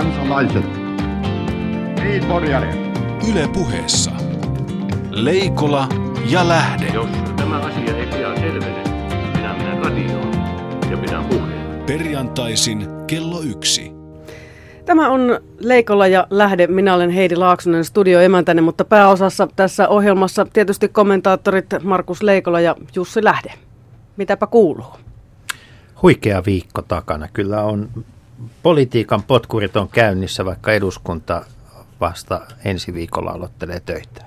kansalaiset. Niin, Yle puheessa. Leikola ja Lähde. Jos tämä asia ei pian selvene, minä menen radioon ja pidän puheen. Perjantaisin kello yksi. Tämä on Leikolla ja Lähde. Minä olen Heidi Laaksonen studioemäntäni, mutta pääosassa tässä ohjelmassa tietysti kommentaattorit Markus Leikola ja Jussi Lähde. Mitäpä kuuluu? Huikea viikko takana. Kyllä on politiikan potkurit on käynnissä, vaikka eduskunta vasta ensi viikolla aloittelee töitä.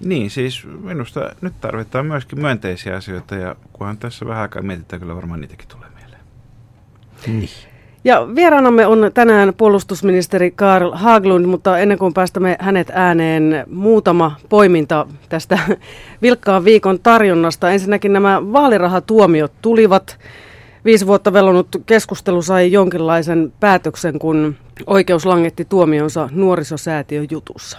Niin, siis minusta nyt tarvitaan myöskin myönteisiä asioita ja kunhan tässä vähän aikaa mietitään, kyllä varmaan niitäkin tulee mieleen. Niin. Ja vieraanamme on tänään puolustusministeri Karl Haglund, mutta ennen kuin päästämme hänet ääneen, muutama poiminta tästä vilkkaan viikon tarjonnasta. Ensinnäkin nämä vaalirahatuomiot tulivat. Viisi vuotta velonut keskustelu sai jonkinlaisen päätöksen, kun oikeus langetti tuomionsa nuorisosäätiön jutussa.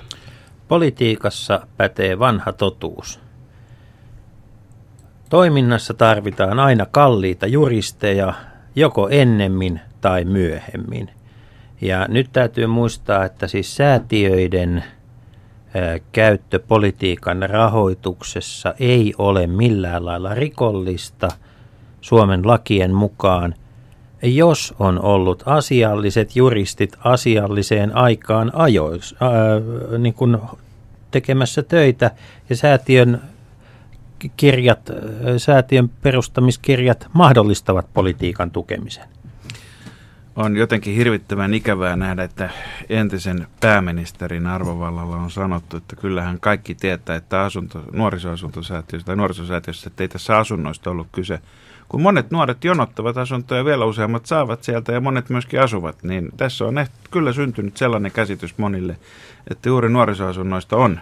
Politiikassa pätee vanha totuus. Toiminnassa tarvitaan aina kalliita juristeja, joko ennemmin tai myöhemmin. Ja nyt täytyy muistaa, että siis säätiöiden käyttö politiikan rahoituksessa ei ole millään lailla rikollista Suomen lakien mukaan, jos on ollut asialliset juristit asialliseen aikaan ajois, ää, niin kuin tekemässä töitä ja säätiön kirjat, säätiön perustamiskirjat mahdollistavat politiikan tukemisen on jotenkin hirvittävän ikävää nähdä, että entisen pääministerin arvovallalla on sanottu, että kyllähän kaikki tietää, että asunto, nuorisoasuntosäätiössä tai nuorisosäätiössä, että ei tässä asunnoista ollut kyse. Kun monet nuoret jonottavat asuntoja, vielä useammat saavat sieltä ja monet myöskin asuvat, niin tässä on ehkä kyllä syntynyt sellainen käsitys monille, että juuri nuorisoasunnoista on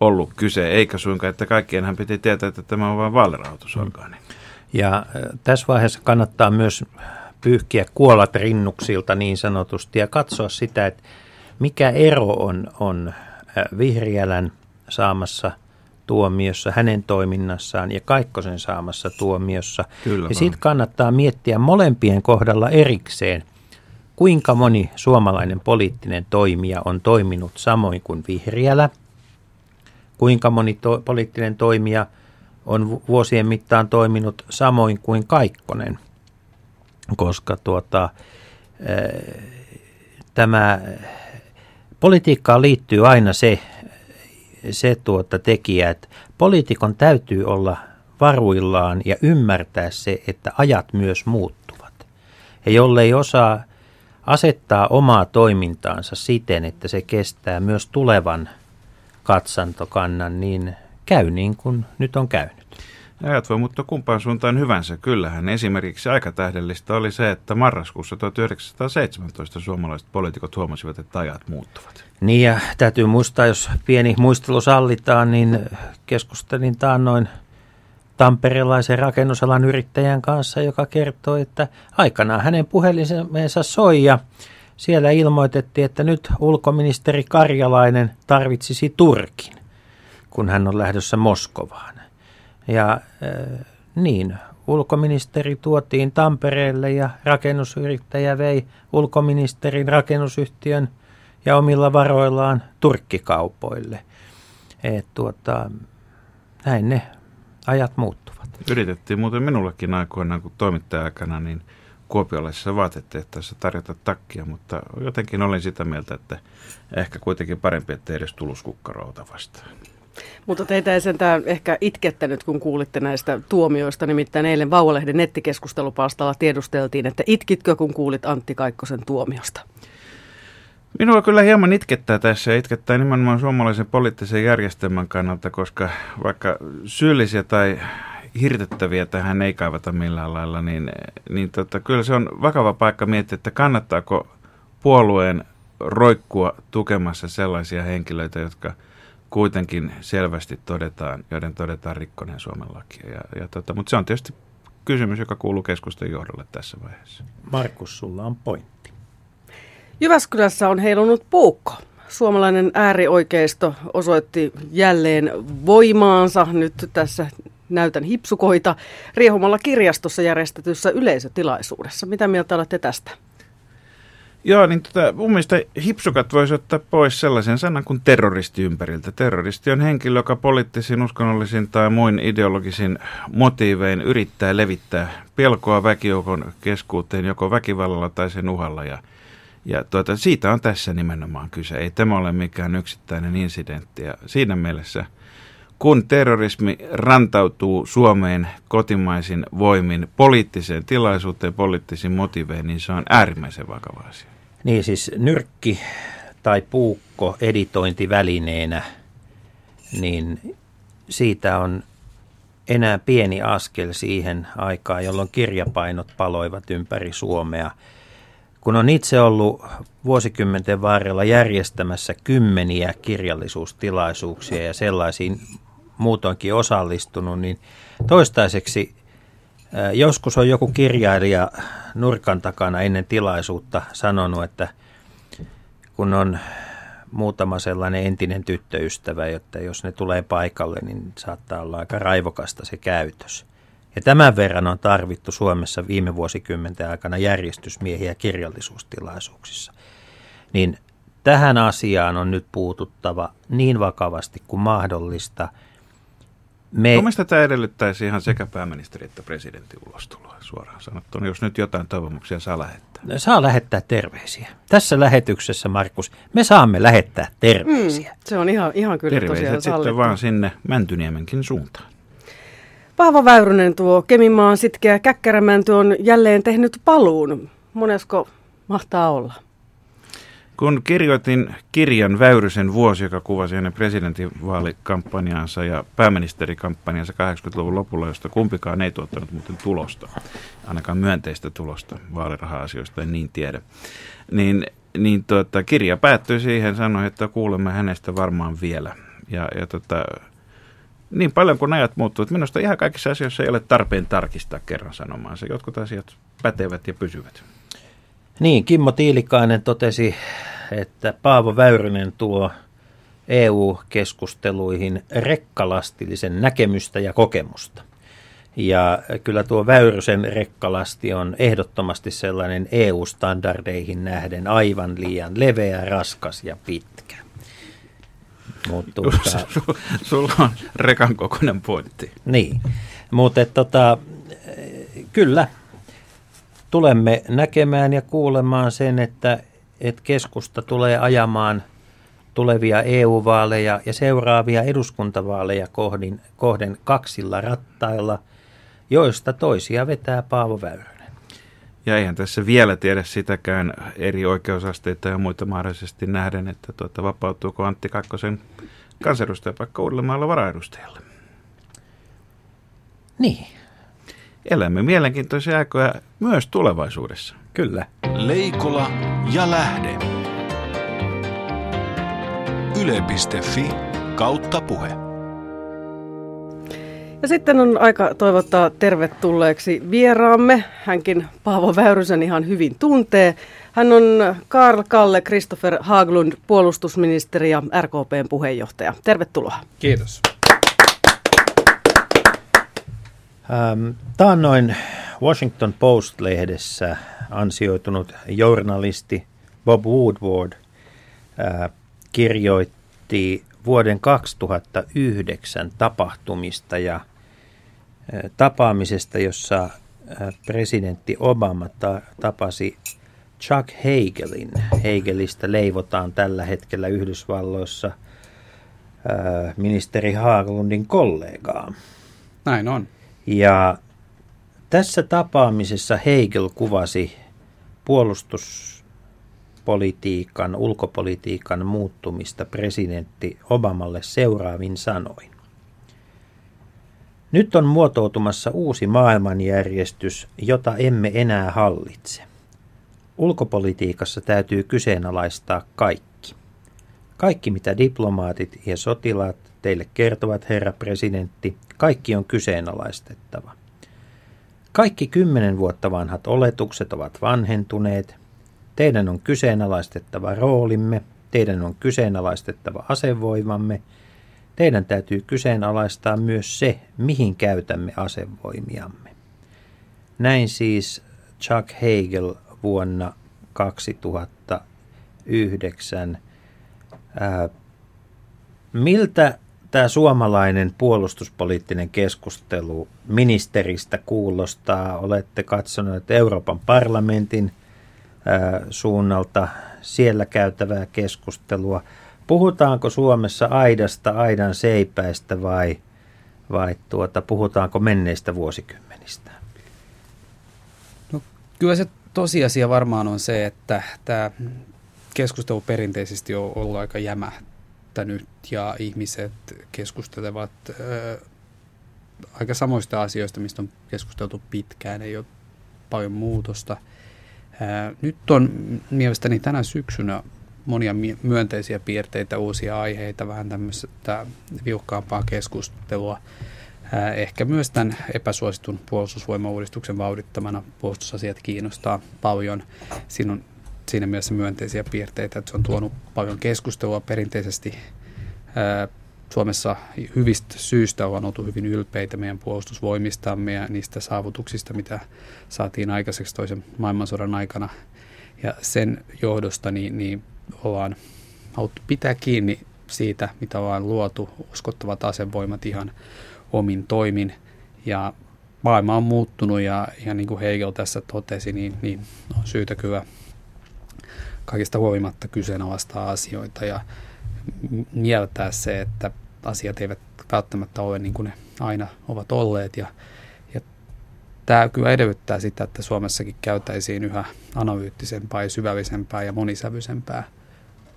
ollut kyse, eikä suinkaan, että kaikkienhan piti tietää, että tämä on vain vaalirahoitusorgaani. Ja tässä vaiheessa kannattaa myös pyyhkiä kuolat rinnuksilta niin sanotusti ja katsoa sitä, että mikä ero on, on Vihriälän saamassa tuomiossa, hänen toiminnassaan ja Kaikkosen saamassa tuomiossa. Kyllä ja sitten kannattaa miettiä molempien kohdalla erikseen, kuinka moni suomalainen poliittinen toimija on toiminut samoin kuin Vihriälä, kuinka moni to- poliittinen toimija on vuosien mittaan toiminut samoin kuin Kaikkonen – koska tuota, tämä politiikkaan liittyy aina se, se tuota tekijä, että poliitikon täytyy olla varuillaan ja ymmärtää se, että ajat myös muuttuvat. Ja jollei osaa asettaa omaa toimintaansa siten, että se kestää myös tulevan katsantokannan, niin käy niin kuin nyt on käynyt. Ajat voi mutta kumpaan suuntaan hyvänsä. Kyllähän esimerkiksi aikatähdellistä oli se, että marraskuussa 1917 suomalaiset poliitikot huomasivat, että ajat muuttuvat. Niin ja täytyy muistaa, jos pieni muistelu sallitaan, niin keskustelin taannoin tamperelaisen rakennusalan yrittäjän kanssa, joka kertoi, että aikanaan hänen puhelimensa soi ja siellä ilmoitettiin, että nyt ulkoministeri Karjalainen tarvitsisi Turkin, kun hän on lähdössä Moskovaan. Ja äh, niin, ulkoministeri tuotiin Tampereelle ja rakennusyrittäjä vei ulkoministerin rakennusyhtiön ja omilla varoillaan turkkikaupoille. Et tuota, näin ne ajat muuttuvat. Yritettiin muuten minullekin aikoinaan, kun toimittaja-aikana, niin kuopiolaisessa vaatetehtaassa tarjota takkia, mutta jotenkin olin sitä mieltä, että ehkä kuitenkin parempi, että edes tuluskukkarouta vastaan. Mutta teitä ei sentään ehkä itkettänyt, kun kuulitte näistä tuomioista. Nimittäin eilen Vauvalehden nettikeskustelupalstalla tiedusteltiin, että itkitkö, kun kuulit Antti Kaikkosen tuomiosta? Minua kyllä hieman itkettää tässä ja itkettää nimenomaan suomalaisen poliittisen järjestelmän kannalta, koska vaikka syyllisiä tai hirtettäviä tähän ei kaivata millään lailla, niin, niin tota, kyllä se on vakava paikka miettiä, että kannattaako puolueen roikkua tukemassa sellaisia henkilöitä, jotka – kuitenkin selvästi todetaan, joiden todetaan rikkoneen Suomen lakia. Ja, ja tota, mutta se on tietysti kysymys, joka kuuluu keskustan johdolle tässä vaiheessa. Markus, sulla on pointti. Jyväskylässä on heilunut puukko. Suomalainen äärioikeisto osoitti jälleen voimaansa nyt tässä näytän hipsukoita riehumalla kirjastossa järjestetyssä yleisötilaisuudessa. Mitä mieltä olette tästä? Joo, niin tota, mun mielestä hipsukat voisi ottaa pois sellaisen sanan kuin terroristi ympäriltä. Terroristi on henkilö, joka poliittisin, uskonnollisin tai muin ideologisin motiivein yrittää levittää pelkoa väkijoukon keskuuteen joko väkivallalla tai sen uhalla. Ja, ja tuota, siitä on tässä nimenomaan kyse. Ei tämä ole mikään yksittäinen incidentti. Ja siinä mielessä, kun terrorismi rantautuu Suomeen kotimaisin voimin poliittiseen tilaisuuteen, poliittisiin motiveihin, niin se on äärimmäisen vakava asia. Niin siis nyrkki tai puukko editointivälineenä, niin siitä on enää pieni askel siihen aikaan, jolloin kirjapainot paloivat ympäri Suomea. Kun on itse ollut vuosikymmenten varrella järjestämässä kymmeniä kirjallisuustilaisuuksia ja sellaisiin muutoinkin osallistunut, niin toistaiseksi Joskus on joku kirjailija nurkan takana ennen tilaisuutta sanonut, että kun on muutama sellainen entinen tyttöystävä, että jos ne tulee paikalle, niin saattaa olla aika raivokasta se käytös. Ja tämän verran on tarvittu Suomessa viime vuosikymmenten aikana järjestysmiehiä kirjallisuustilaisuuksissa. Niin tähän asiaan on nyt puututtava niin vakavasti kuin mahdollista – me... Mielestäni tämä edellyttäisi ihan sekä pääministeri että presidentin ulostuloa suoraan sanottuna, jos nyt jotain toivomuksia saa lähettää. No, saa lähettää terveisiä. Tässä lähetyksessä, Markus, me saamme lähettää terveisiä. Mm, se on ihan, ihan kyllä Terveiset tosiaan sitten vaan sinne Mäntyniemenkin suuntaan. Paavo Väyrynen, tuo Keminmaan sitkeä käkkärämänty on jälleen tehnyt paluun. Monesko mahtaa olla? Kun kirjoitin kirjan Väyrysen vuosi, joka kuvasi hänen presidentinvaalikampanjaansa ja pääministerikampanjansa 80-luvun lopulla, josta kumpikaan ei tuottanut muuten tulosta, ainakaan myönteistä tulosta vaaliraha-asioista, en niin tiedä, niin, niin tuota, kirja päättyi siihen, sanoi, että kuulemme hänestä varmaan vielä. Ja, ja tota, niin paljon kuin ajat muuttuvat, minusta ihan kaikissa asioissa ei ole tarpeen tarkistaa kerran sanomaansa. Jotkut asiat pätevät ja pysyvät. Niin, Kimmo Tiilikainen totesi, että Paavo Väyrynen tuo EU-keskusteluihin rekkalastillisen näkemystä ja kokemusta. Ja kyllä tuo Väyrysen rekkalasti on ehdottomasti sellainen EU-standardeihin nähden aivan liian leveä, raskas ja pitkä. Mutta tuota, Sulla on rekan kokoinen pointti. Niin, mutta tota, kyllä tulemme näkemään ja kuulemaan sen, että, että keskusta tulee ajamaan tulevia EU-vaaleja ja seuraavia eduskuntavaaleja kohdin, kohden kaksilla rattailla, joista toisia vetää Paavo Väyrynen. Ja eihän tässä vielä tiedä sitäkään eri oikeusasteita ja muita mahdollisesti nähden, että tuota, vapautuuko Antti Kakkosen kansanedustajapaikka Uudellamaalla varaedustajalle. Niin, elämme mielenkiintoisia aikoja myös tulevaisuudessa. Kyllä. Leikola ja lähde. Yle.fi kautta puhe. Ja sitten on aika toivottaa tervetulleeksi vieraamme. Hänkin Paavo Väyrysen ihan hyvin tuntee. Hän on Karl Kalle Christopher Haglund, puolustusministeri ja RKPn puheenjohtaja. Tervetuloa. Kiitos. Ähm, taannoin Washington Post-lehdessä ansioitunut journalisti Bob Woodward äh, kirjoitti vuoden 2009 tapahtumista ja äh, tapaamisesta, jossa äh, presidentti Obama ta- tapasi Chuck Hagelin. Hagelista leivotaan tällä hetkellä Yhdysvalloissa ministeri Haglundin kollegaa. Näin on. Ja tässä tapaamisessa Hegel kuvasi puolustuspolitiikan, ulkopolitiikan muuttumista presidentti Obamalle seuraavin sanoin. Nyt on muotoutumassa uusi maailmanjärjestys, jota emme enää hallitse. Ulkopolitiikassa täytyy kyseenalaistaa kaikki. Kaikki, mitä diplomaatit ja sotilaat teille kertovat, herra presidentti, kaikki on kyseenalaistettava. Kaikki kymmenen vuotta vanhat oletukset ovat vanhentuneet. Teidän on kyseenalaistettava roolimme, teidän on kyseenalaistettava asevoimamme, teidän täytyy kyseenalaistaa myös se, mihin käytämme asevoimiamme. Näin siis Chuck Hagel vuonna 2009. Ää, miltä tämä suomalainen puolustuspoliittinen keskustelu ministeristä kuulostaa? Olette katsoneet Euroopan parlamentin ää, suunnalta siellä käytävää keskustelua. Puhutaanko Suomessa aidasta, aidan seipäistä vai, vai tuota, puhutaanko menneistä vuosikymmenistä? No, kyllä se tosiasia varmaan on se, että tämä keskustelu perinteisesti on ollut aika jämähtänyt ja ihmiset keskustelevat ää, aika samoista asioista, mistä on keskusteltu pitkään, ei ole paljon muutosta. Ää, nyt on mielestäni tänä syksynä monia myönteisiä piirteitä, uusia aiheita, vähän tämmöistä viukkaampaa keskustelua. Ehkä myös tämän epäsuositun puolustusvoimauudistuksen vauhdittamana puolustusasiat kiinnostaa paljon. Siinä on siinä mielessä myönteisiä piirteitä, että se on tuonut paljon keskustelua perinteisesti. Suomessa hyvistä syistä ollaan oltu hyvin ylpeitä meidän puolustusvoimistamme ja niistä saavutuksista, mitä saatiin aikaiseksi toisen maailmansodan aikana. Ja sen johdosta niin, niin ollaan haluttu pitää kiinni siitä, mitä ollaan luotu, uskottavat asevoimat ihan omin toimin. Ja maailma on muuttunut ja, ja niin kuin Hegel tässä totesi, niin, niin on syytä kyllä kaikista huolimatta kyseenalaistaa asioita ja mieltää se, että asiat eivät välttämättä ole niin kuin ne aina ovat olleet. Ja, ja tämä kyllä edellyttää sitä, että Suomessakin käytäisiin yhä analyyttisempää ja syvällisempää ja monisävyisempää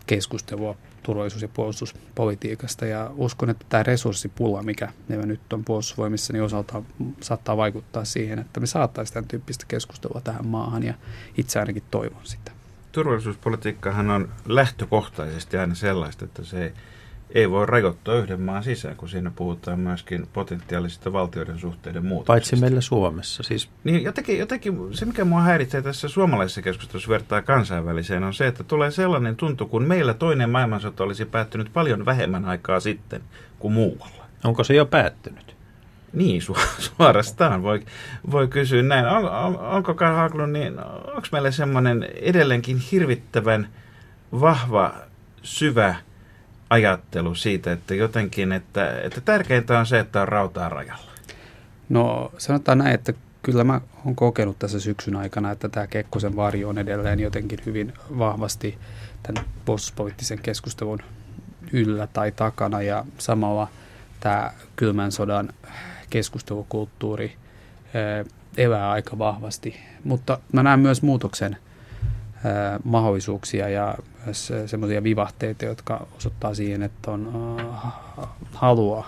keskustelua turvallisuus- ja puolustuspolitiikasta. Ja uskon, että tämä resurssipula, mikä meillä nyt on puolustusvoimissa, niin osalta saattaa vaikuttaa siihen, että me saattaisiin tämän tyyppistä keskustelua tähän maahan ja itse ainakin toivon sitä. Turvallisuuspolitiikkahan on lähtökohtaisesti aina sellaista, että se ei ei voi rajoittaa yhden maan sisään, kun siinä puhutaan myöskin potentiaalisista valtioiden suhteiden muutoksista. Paitsi meillä Suomessa siis. Niin jotenkin, jotenkin se, mikä mua häiritsee tässä suomalaisessa keskustelussa vertaa kansainväliseen, on se, että tulee sellainen tuntu, kun meillä toinen maailmansota olisi päättynyt paljon vähemmän aikaa sitten kuin muualla. Onko se jo päättynyt? Niin, su- suorastaan voi, voi kysyä näin. On, on, onko Karl Haglund, niin onko meillä semmoinen edelleenkin hirvittävän vahva, syvä ajattelu siitä, että jotenkin, että, että tärkeintä on se, että on rautaa rajalla? No sanotaan näin, että kyllä mä oon kokenut tässä syksyn aikana, että tämä Kekkosen varjo on edelleen jotenkin hyvin vahvasti tämän puolustuspoliittisen keskustelun yllä tai takana ja samalla tämä kylmän sodan keskustelukulttuuri elää aika vahvasti. Mutta mä näen myös muutoksen mahdollisuuksia ja myös semmoisia vivahteita, jotka osoittaa siihen, että on halua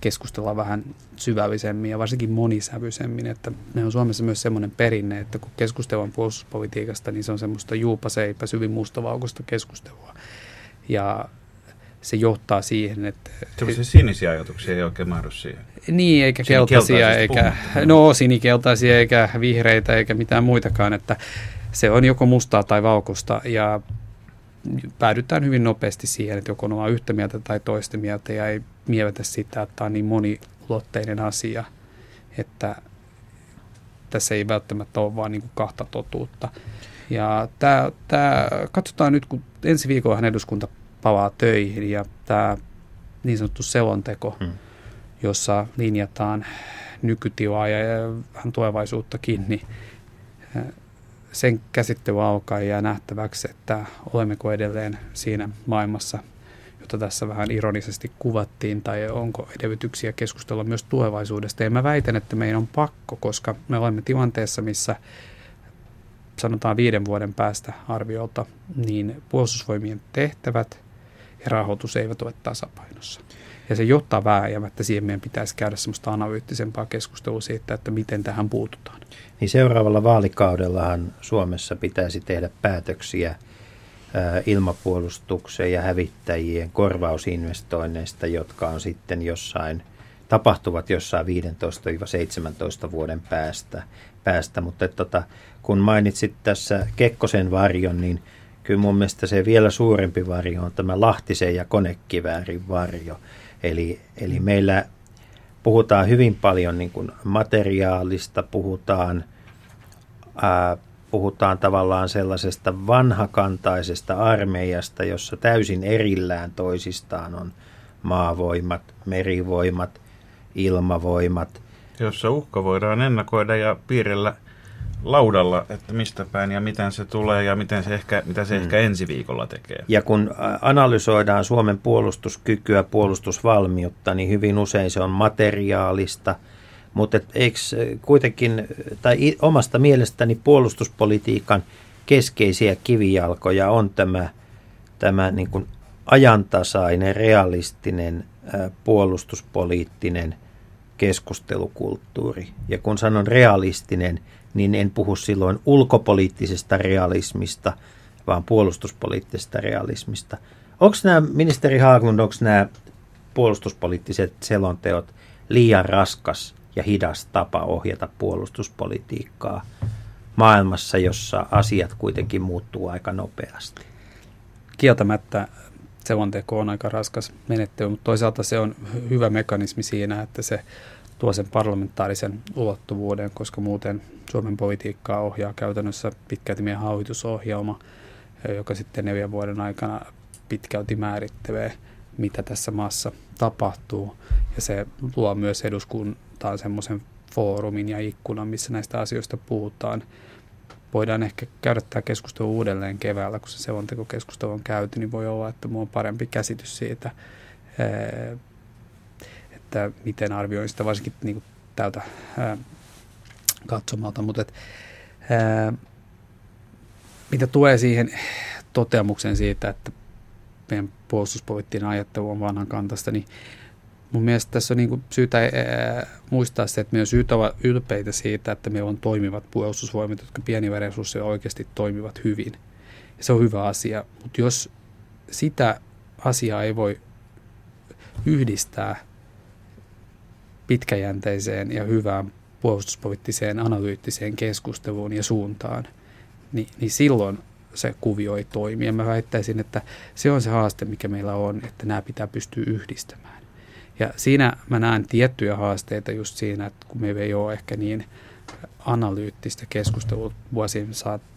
keskustella vähän syvällisemmin ja varsinkin monisävyisemmin. Että me on Suomessa myös semmoinen perinne, että kun keskustellaan puolustuspolitiikasta, niin se on semmoista juupaseipä, syvin mustavalkoista keskustelua. Ja se johtaa siihen, että... Sellaisia sinisiä ajatuksia ei oikein mahdu siihen. Niin, eikä keltaisia, eikä, no sinikeltaisia, eikä vihreitä, eikä mitään muitakaan, että se on joko mustaa tai valkoista ja päädytään hyvin nopeasti siihen, että joko ollaan yhtä mieltä tai toista mieltä ja ei mielletä sitä, että tämä on niin moniulotteinen asia, että tässä ei välttämättä ole vain niin kahta totuutta. Ja tämä, tämä, katsotaan nyt, kun ensi viikollahan eduskunta palaa töihin ja tämä niin sanottu selonteko, hmm. jossa linjataan nykytilaa ja vähän tulevaisuuttakin, niin sen käsittely alkaa ja jää nähtäväksi, että olemmeko edelleen siinä maailmassa, jota tässä vähän ironisesti kuvattiin, tai onko edellytyksiä keskustella myös tulevaisuudesta. Ja mä väitän, että meidän on pakko, koska me olemme tilanteessa, missä sanotaan viiden vuoden päästä arviolta, niin puolustusvoimien tehtävät ja rahoitus eivät ole tasapainossa. Ja se johtaa vääjäämättä siihen, meidän pitäisi käydä semmoista analyyttisempaa keskustelua siitä, että miten tähän puututaan. Niin seuraavalla vaalikaudellahan Suomessa pitäisi tehdä päätöksiä ilmapuolustukseen ja hävittäjien korvausinvestoinneista, jotka on sitten jossain, tapahtuvat jossain 15-17 vuoden päästä. päästä. Mutta tota, kun mainitsit tässä Kekkosen varjon, niin kyllä mun mielestä se vielä suurempi varjo on tämä Lahtisen ja konekiväärin varjo. Eli, eli meillä puhutaan hyvin paljon niin kuin materiaalista, puhutaan ää, puhutaan tavallaan sellaisesta vanhakantaisesta armeijasta, jossa täysin erillään toisistaan on maavoimat, merivoimat, ilmavoimat. Jossa uhka voidaan ennakoida ja piirellä laudalla, että mistä päin ja miten se tulee ja miten se ehkä, mitä se mm. ehkä ensi viikolla tekee. Ja kun analysoidaan Suomen puolustuskykyä, puolustusvalmiutta, niin hyvin usein se on materiaalista. Mutta eikö kuitenkin, tai omasta mielestäni puolustuspolitiikan keskeisiä kivijalkoja on tämä, tämä niin kuin ajantasainen, realistinen, puolustuspoliittinen keskustelukulttuuri. Ja kun sanon realistinen, niin en puhu silloin ulkopoliittisesta realismista, vaan puolustuspoliittisesta realismista. Onko nämä, ministeri Haaglund, onko nämä puolustuspoliittiset selonteot liian raskas ja hidas tapa ohjata puolustuspolitiikkaa maailmassa, jossa asiat kuitenkin muuttuu aika nopeasti? Kieltämättä selonteko on aika raskas menettely, mutta toisaalta se on hyvä mekanismi siinä, että se tuo sen parlamentaarisen ulottuvuuden, koska muuten Suomen politiikkaa ohjaa käytännössä pitkälti meidän hallitusohjelma, joka sitten neljän vuoden aikana pitkälti määrittelee, mitä tässä maassa tapahtuu. Ja se luo myös eduskuntaan semmoisen foorumin ja ikkunan, missä näistä asioista puhutaan. Voidaan ehkä käydä tämä keskustelu uudelleen keväällä, kun se selontekokeskustelu on käyty, niin voi olla, että minulla on parempi käsitys siitä, että miten arvioin sitä varsinkin niin kuin tältä ää, katsomalta. Mutta et, ää, mitä tulee siihen toteamukseen siitä, että meidän puolustuspoliittinen ajattelu on vanhan kantasta, niin mun mielestä tässä on niin kuin syytä ää, muistaa se, että meidän on syytä olla ylpeitä siitä, että meillä on toimivat puolustusvoimat, jotka pienillä resursseilla oikeasti toimivat hyvin. Ja se on hyvä asia, mutta jos sitä asiaa ei voi yhdistää pitkäjänteiseen ja hyvään puolustuspoliittiseen analyyttiseen keskusteluun ja suuntaan, niin, niin silloin se kuvio ei toimi. Ja mä väittäisin, että se on se haaste, mikä meillä on, että nämä pitää pystyä yhdistämään. Ja siinä mä näen tiettyjä haasteita just siinä, että kun me ei ole ehkä niin analyyttistä keskustelua vuosien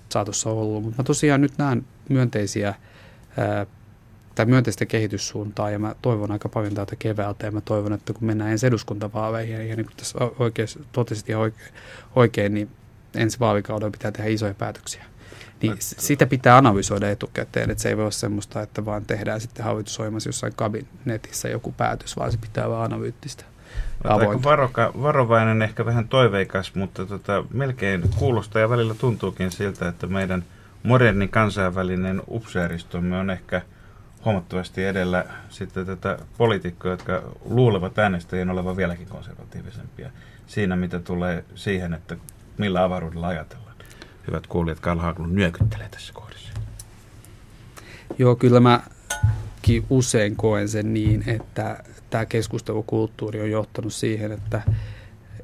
saatossa ollut, mutta mä tosiaan nyt näen myönteisiä tai myönteistä kehityssuuntaa ja mä toivon aika paljon täältä keväältä ja mä toivon, että kun mennään ensi eduskuntavaaleihin ja niin kuin tässä oikein totesit ja oikein, oikein, niin ensi vaalikaudella pitää tehdä isoja päätöksiä. Niin sitä pitää analysoida etukäteen, että se ei voi olla semmoista, että vaan tehdään sitten hallitusohjelmassa jossain kabinetissa joku päätös, vaan se pitää olla analyyttistä. Aika varoka, varovainen, ehkä vähän toiveikas, mutta tota, melkein kuulostaa ja välillä tuntuukin siltä, että meidän moderni kansainvälinen upseeristomme on ehkä – huomattavasti edellä sitten tätä poliitikkoja, jotka luulevat äänestäjien olevan vieläkin konservatiivisempia siinä, mitä tulee siihen, että millä avaruudella ajatellaan. Hyvät kuulijat, Karl Haglund nyökyttelee tässä kohdassa. Joo, kyllä mä usein koen sen niin, että tämä keskustelukulttuuri on johtanut siihen, että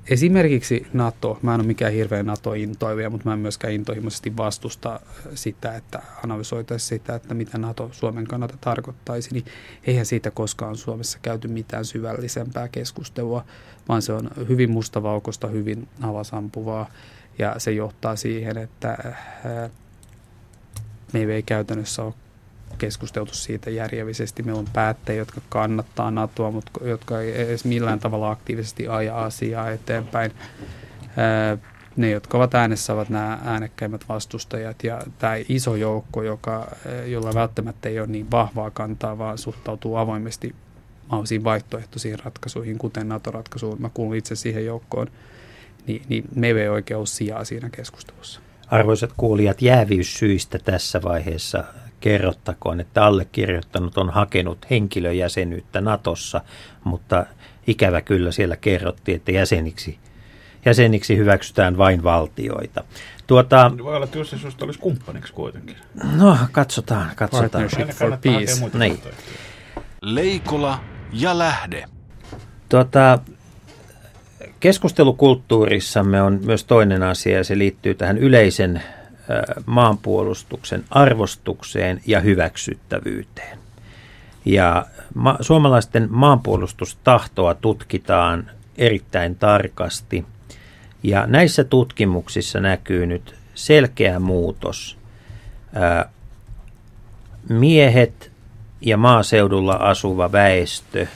Esimerkiksi NATO, mä en ole mikään hirveän NATO-intoivia, mutta mä en myöskään intohimoisesti vastusta sitä, että analysoitaisiin sitä, että mitä NATO Suomen kannalta tarkoittaisi, niin eihän siitä koskaan Suomessa käyty mitään syvällisempää keskustelua, vaan se on hyvin mustavalkoista, hyvin avasampuvaa ja se johtaa siihen, että me ei käytännössä ole keskusteltu siitä järjellisesti. Meillä on päättäjiä, jotka kannattaa NATOa, mutta jotka ei edes millään tavalla aktiivisesti aja asiaa eteenpäin. Ne, jotka ovat äänessä, ovat nämä äänekkäimmät vastustajat ja tämä iso joukko, joka, jolla välttämättä ei ole niin vahvaa kantaa, vaan suhtautuu avoimesti mahdollisiin vaihtoehtoisiin ratkaisuihin, kuten NATO-ratkaisuun. Mä kuulun itse siihen joukkoon, niin, niin meillä ei ole sijaa siinä keskustelussa. Arvoisat kuulijat, jäävyyssyistä tässä vaiheessa kerrottakoon, että allekirjoittanut on hakenut henkilöjäsenyyttä Natossa, mutta ikävä kyllä siellä kerrottiin, että jäseniksi, jäseniksi hyväksytään vain valtioita. Tuota, Voi olla, että jos se susta olisi kumppaniksi kuitenkin. No, katsotaan, katsotaan. for peace. Niin. Leikola ja lähde. Tuota, keskustelukulttuurissamme on myös toinen asia ja se liittyy tähän yleisen maanpuolustuksen arvostukseen ja hyväksyttävyyteen. Ja ma- suomalaisten maanpuolustustahtoa tutkitaan erittäin tarkasti. Ja näissä tutkimuksissa näkyy nyt selkeä muutos. Ää, miehet ja maaseudulla asuva väestö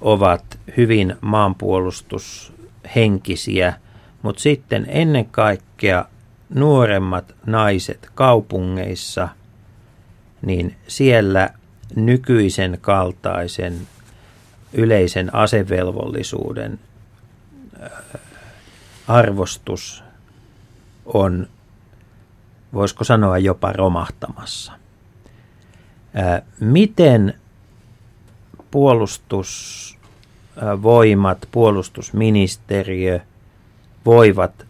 ovat hyvin maanpuolustushenkisiä, mutta sitten ennen kaikkea nuoremmat naiset kaupungeissa, niin siellä nykyisen kaltaisen yleisen asevelvollisuuden arvostus on, voisiko sanoa, jopa romahtamassa. Miten puolustusvoimat, puolustusministeriö voivat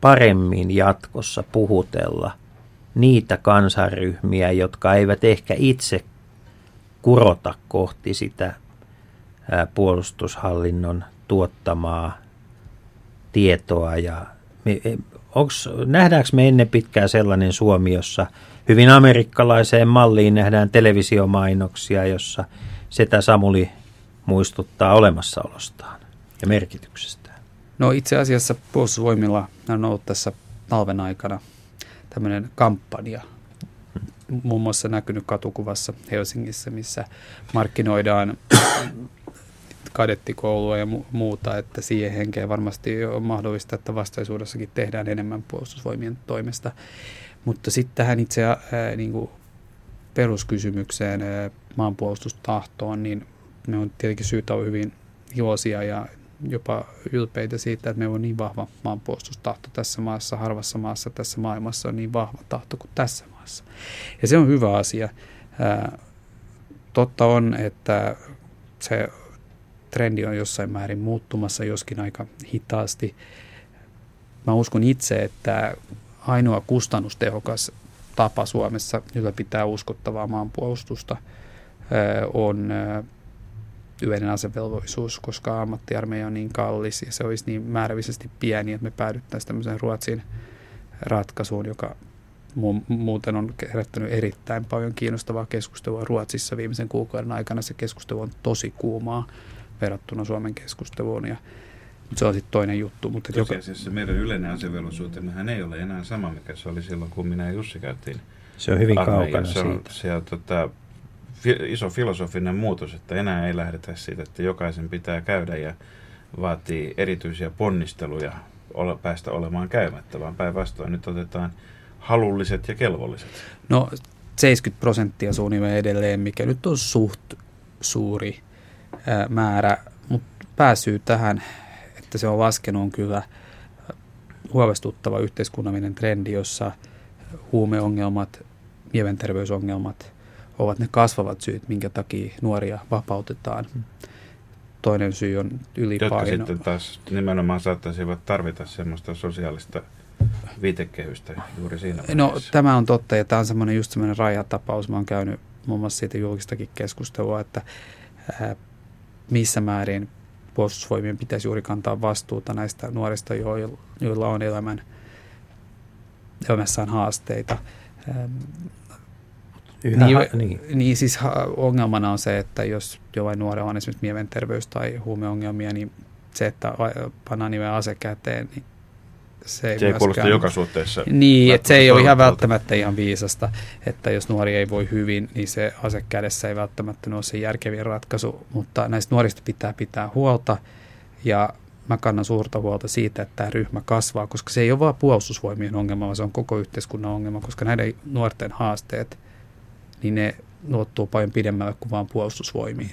paremmin jatkossa puhutella niitä kansanryhmiä, jotka eivät ehkä itse kurota kohti sitä puolustushallinnon tuottamaa tietoa ja e, onks, nähdäänkö me ennen pitkää sellainen Suomi, jossa hyvin amerikkalaiseen malliin nähdään televisiomainoksia, jossa setä Samuli muistuttaa olemassaolostaan ja merkityksestään? No itse asiassa puolustusvoimilla on ollut tässä talven aikana tämmöinen kampanja, muun muassa näkynyt katukuvassa Helsingissä, missä markkinoidaan kadettikoulua ja muuta, että siihen henkeen varmasti on mahdollista, että vastaisuudessakin tehdään enemmän puolustusvoimien toimesta. Mutta sitten tähän itse ää, niin kuin peruskysymykseen ää, maanpuolustustahtoon, niin me on tietenkin syytä olla hyvin iloisia ja jopa ylpeitä siitä, että meillä on niin vahva maanpuolustustahto tässä maassa, harvassa maassa tässä maailmassa on niin vahva tahto kuin tässä maassa. Ja se on hyvä asia. Totta on, että se trendi on jossain määrin muuttumassa, joskin aika hitaasti. Mä uskon itse, että ainoa kustannustehokas tapa Suomessa ylläpitää uskottavaa maanpuolustusta on yleinen asevelvollisuus, koska ammattiarmeija on niin kallis ja se olisi niin määrällisesti pieni, että me päädyttäisiin tämmöiseen Ruotsin ratkaisuun, joka muuten on herättänyt erittäin paljon kiinnostavaa keskustelua Ruotsissa viimeisen kuukauden aikana. Se keskustelu on tosi kuumaa verrattuna Suomen keskusteluun. Ja, mutta se on sitten toinen juttu. Mutta Tosiasiassa joka... meidän yleinen asevelvollisuutemmehän ei ole enää sama, mikä se oli silloin, kun minä ja Jussi käytiin Se on hyvin kaukana se on, siitä. Se on tota, iso filosofinen muutos, että enää ei lähdetä siitä, että jokaisen pitää käydä ja vaatii erityisiä ponnisteluja päästä olemaan käymättä, vaan päinvastoin nyt otetaan halulliset ja kelvolliset. No 70 prosenttia suunnilleen edelleen, mikä nyt on suht suuri määrä, mutta pääsyy tähän, että se on laskenut, on kyllä huolestuttava yhteiskunnallinen trendi, jossa huumeongelmat, mielenterveysongelmat ovat ne kasvavat syyt, minkä takia nuoria vapautetaan. Toinen syy on ylipaino. Jotka sitten taas nimenomaan saattaisivat tarvita semmoista sosiaalista viitekehystä juuri siinä No vaiheessa. tämä on totta ja tämä on semmoinen just semmoinen rajatapaus. Mä oon käynyt muun muassa siitä julkistakin keskustelua, että missä määrin puolustusvoimien pitäisi juuri kantaa vastuuta näistä nuorista, joilla on elämän, elämässään haasteita. Yhä, niin, niin. niin siis ongelmana on se, että jos jollain nuorella on esimerkiksi mielenterveys- tai huumeongelmia, niin se, että pannaan nimen ase käteen, niin se ei, se ei kuulosta joka suhteessa. Niin, että se ei ole ihan välttämättä ihan viisasta, että jos nuori ei voi hyvin, niin se ase kädessä ei välttämättä ole se järkevin ratkaisu, mutta näistä nuorista pitää pitää huolta ja mä kannan suurta huolta siitä, että tämä ryhmä kasvaa, koska se ei ole vain puolustusvoimien ongelma, vaan se on koko yhteiskunnan ongelma, koska näiden nuorten haasteet, niin ne luottuu paljon pidemmälle kuin vain puolustusvoimiin.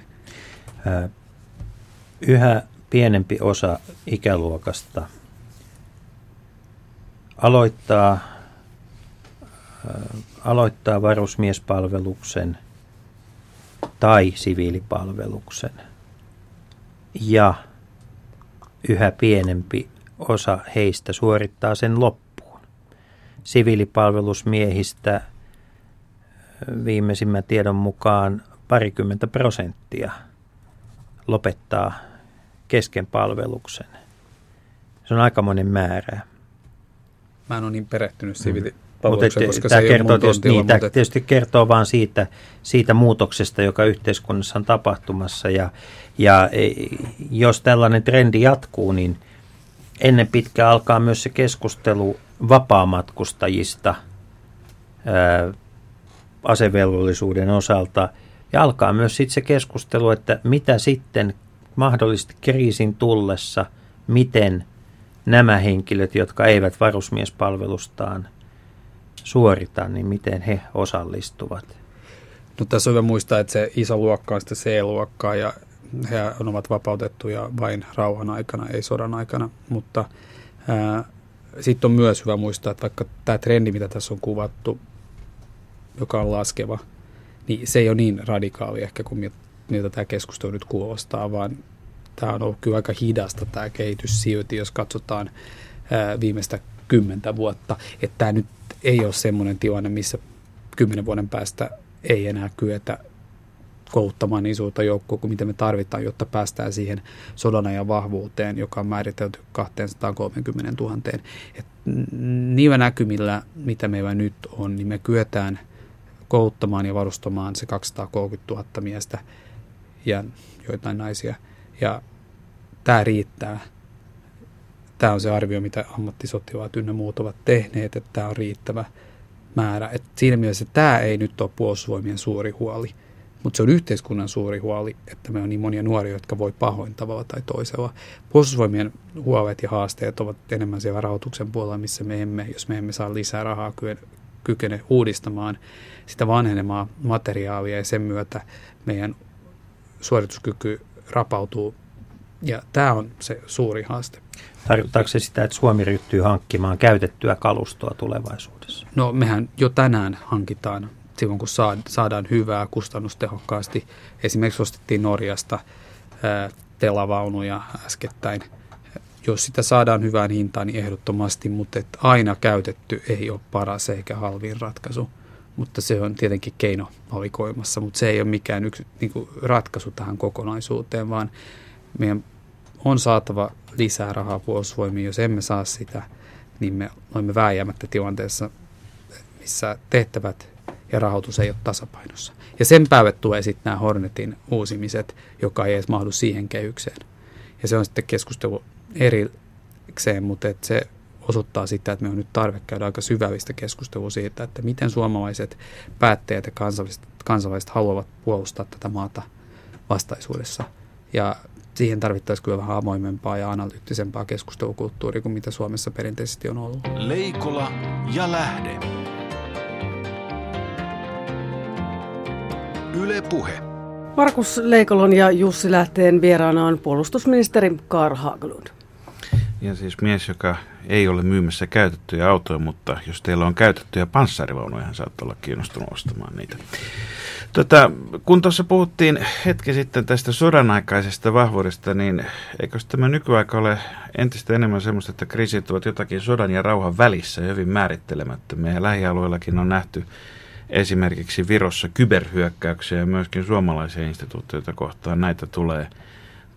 Yhä pienempi osa ikäluokasta aloittaa, aloittaa varusmiespalveluksen tai siviilipalveluksen ja yhä pienempi osa heistä suorittaa sen loppuun. Siviilipalvelusmiehistä viimeisimmän tiedon mukaan parikymmentä prosenttia lopettaa kesken palveluksen. Se on aikamoinen määrä. Mä en ole niin perehtynyt siviilipalvelukseen, koska tämä se kertoo tietysti, niin, mutta... tietysti kertoo vaan siitä, siitä muutoksesta, joka yhteiskunnassa on tapahtumassa. Ja, ja e, jos tällainen trendi jatkuu, niin ennen pitkää alkaa myös se keskustelu vapaamatkustajista asevelvollisuuden osalta. Ja alkaa myös sitten se keskustelu, että mitä sitten mahdollisesti kriisin tullessa, miten nämä henkilöt, jotka eivät varusmiespalvelustaan suorita, niin miten he osallistuvat. No, tässä on hyvä muistaa, että se iso luokka on sitten C-luokkaa ja he ovat vapautettuja vain rauhan aikana, ei sodan aikana, mutta sitten on myös hyvä muistaa, että vaikka tämä trendi, mitä tässä on kuvattu, joka on laskeva, niin se ei ole niin radikaali ehkä kuin miltä tämä keskustelu nyt kuulostaa, vaan tämä on ollut kyllä aika hidasta tämä kehitys silti, jos katsotaan ää, viimeistä kymmentä vuotta. Että tämä nyt ei ole semmoinen tilanne, missä kymmenen vuoden päästä ei enää kyetä kouluttamaan niin suurta joukkoa kuin mitä me tarvitaan, jotta päästään siihen sodan ajan vahvuuteen, joka on määritelty 230 000. Et niillä näkymillä, mitä meillä nyt on, niin me kyetään kouluttamaan ja varustamaan se 230 000 miestä ja joitain naisia. Ja tämä riittää. Tämä on se arvio, mitä ammattisotilaat ynnä muut ovat tehneet, että tämä on riittävä määrä. Et siinä mielessä tämä ei nyt ole puolustusvoimien suuri huoli – mutta se on yhteiskunnan suuri huoli, että me on niin monia nuoria, jotka voi pahoin tavalla tai toisella. Puolustusvoimien huolet ja haasteet ovat enemmän siellä rahoituksen puolella, missä me emme, jos me emme saa lisää rahaa, kykene uudistamaan sitä vanhenemaa materiaalia ja sen myötä meidän suorituskyky rapautuu. Ja tämä on se suuri haaste. Tarkoittaako se sitä, että Suomi ryhtyy hankkimaan käytettyä kalustoa tulevaisuudessa? No mehän jo tänään hankitaan silloin kun saadaan hyvää kustannustehokkaasti. Esimerkiksi ostettiin Norjasta telavaunuja äskettäin. Jos sitä saadaan hyvään hintaan, niin ehdottomasti, mutta että aina käytetty ei ole paras eikä halvin ratkaisu. Mutta se on tietenkin keino valikoimassa, mutta se ei ole mikään yksi niin kuin ratkaisu tähän kokonaisuuteen, vaan meidän on saatava lisää rahaa puolustusvoimiin. Jos emme saa sitä, niin me olemme vääjäämättä tilanteessa, missä tehtävät ja rahoitus ei ole tasapainossa. Ja sen päälle tulee sitten nämä Hornetin uusimiset, joka ei edes mahdu siihen kehykseen. Ja se on sitten keskustelu erikseen, mutta et se osoittaa sitä, että me on nyt tarve käydä aika syvällistä keskustelua siitä, että miten suomalaiset päättäjät ja kansalaiset, kansalaiset haluavat puolustaa tätä maata vastaisuudessa. Ja siihen tarvittaisiin kyllä vähän avoimempaa ja analyyttisempaa keskustelukulttuuria kuin mitä Suomessa perinteisesti on ollut. Leikola ja lähde. Yle Puhe. Markus Leikolon ja Jussi Lähteen vieraana on puolustusministeri Karl Haglund. Ja siis mies, joka ei ole myymässä käytettyjä autoja, mutta jos teillä on käytettyjä panssarivaunuja, hän saattaa olla kiinnostunut ostamaan niitä. Tota, kun tuossa puhuttiin hetki sitten tästä sodan aikaisesta vahvuudesta, niin eikö tämä nykyaika ole entistä enemmän semmoista, että kriisit ovat jotakin sodan ja rauhan välissä hyvin määrittelemättömiä. Ja lähialueillakin on nähty esimerkiksi Virossa kyberhyökkäyksiä ja myöskin suomalaisia instituutioita kohtaan näitä tulee,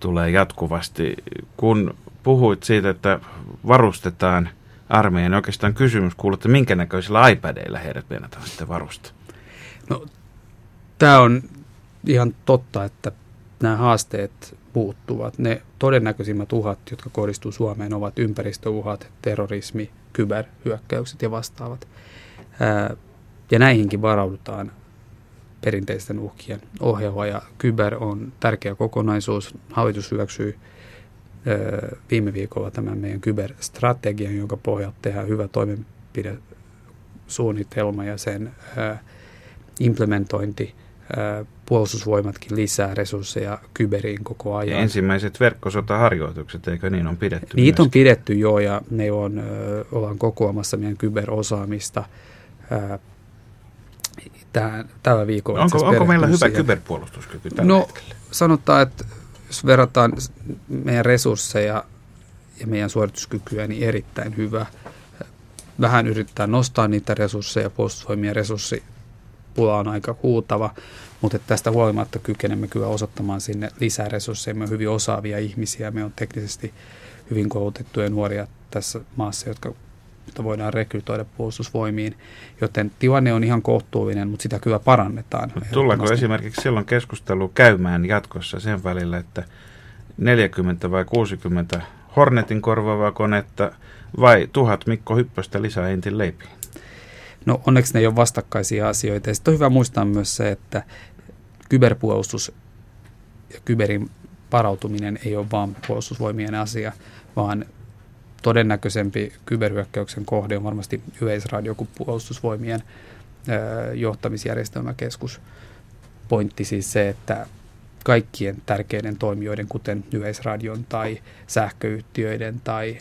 tulee jatkuvasti. Kun puhuit siitä, että varustetaan armeijan, oikeastaan kysymys kuuluu, että minkä näköisillä iPadeilla heidät meinataan sitten varustaa? No, tämä on ihan totta, että nämä haasteet puuttuvat. Ne todennäköisimmät uhat, jotka kohdistuu Suomeen, ovat ympäristöuhat, terrorismi, kyberhyökkäykset ja vastaavat. Ja näihinkin varaudutaan perinteisten uhkien ohjelma ja kyber on tärkeä kokonaisuus. Hallitus hyväksyi viime viikolla tämän meidän kyberstrategian, jonka pohjalta tehdään hyvä toimenpidesuunnitelma ja sen implementointi. Puolustusvoimatkin lisää resursseja kyberiin koko ajan. Ja ensimmäiset verkkosotaharjoitukset, eikö niin on pidetty? Niitä on pidetty jo ja me on, ollaan kokoamassa meidän kyberosaamista tähän, tällä viikolla. Onko, onko meillä hyvä kyberpuolustuskyky tällä no, hetkellä? sanotaan, että jos verrataan meidän resursseja ja meidän suorituskykyä, niin erittäin hyvä. Vähän yrittää nostaa niitä resursseja, puolustusvoimien resurssipula on aika huutava, mutta tästä huolimatta kykenemme kyllä osoittamaan sinne lisää resursseja. Me on hyvin osaavia ihmisiä, me on teknisesti hyvin koulutettuja nuoria tässä maassa, jotka jotta voidaan rekrytoida puolustusvoimiin. Joten tilanne on ihan kohtuullinen, mutta sitä kyllä parannetaan. Tullaanko esimerkiksi silloin keskustelu käymään jatkossa sen välillä, että 40 vai 60 Hornetin korvaavaa konetta vai tuhat Mikko Hyppöstä lisää Intin leipiin? No onneksi ne ei ole vastakkaisia asioita. Ja sitten on hyvä muistaa myös se, että kyberpuolustus ja kyberin parautuminen ei ole vain puolustusvoimien asia, vaan todennäköisempi kyberhyökkäyksen kohde on varmasti yleisradio kuin puolustusvoimien johtamisjärjestelmäkeskus. Pointti siis se, että kaikkien tärkeiden toimijoiden, kuten yleisradion tai sähköyhtiöiden tai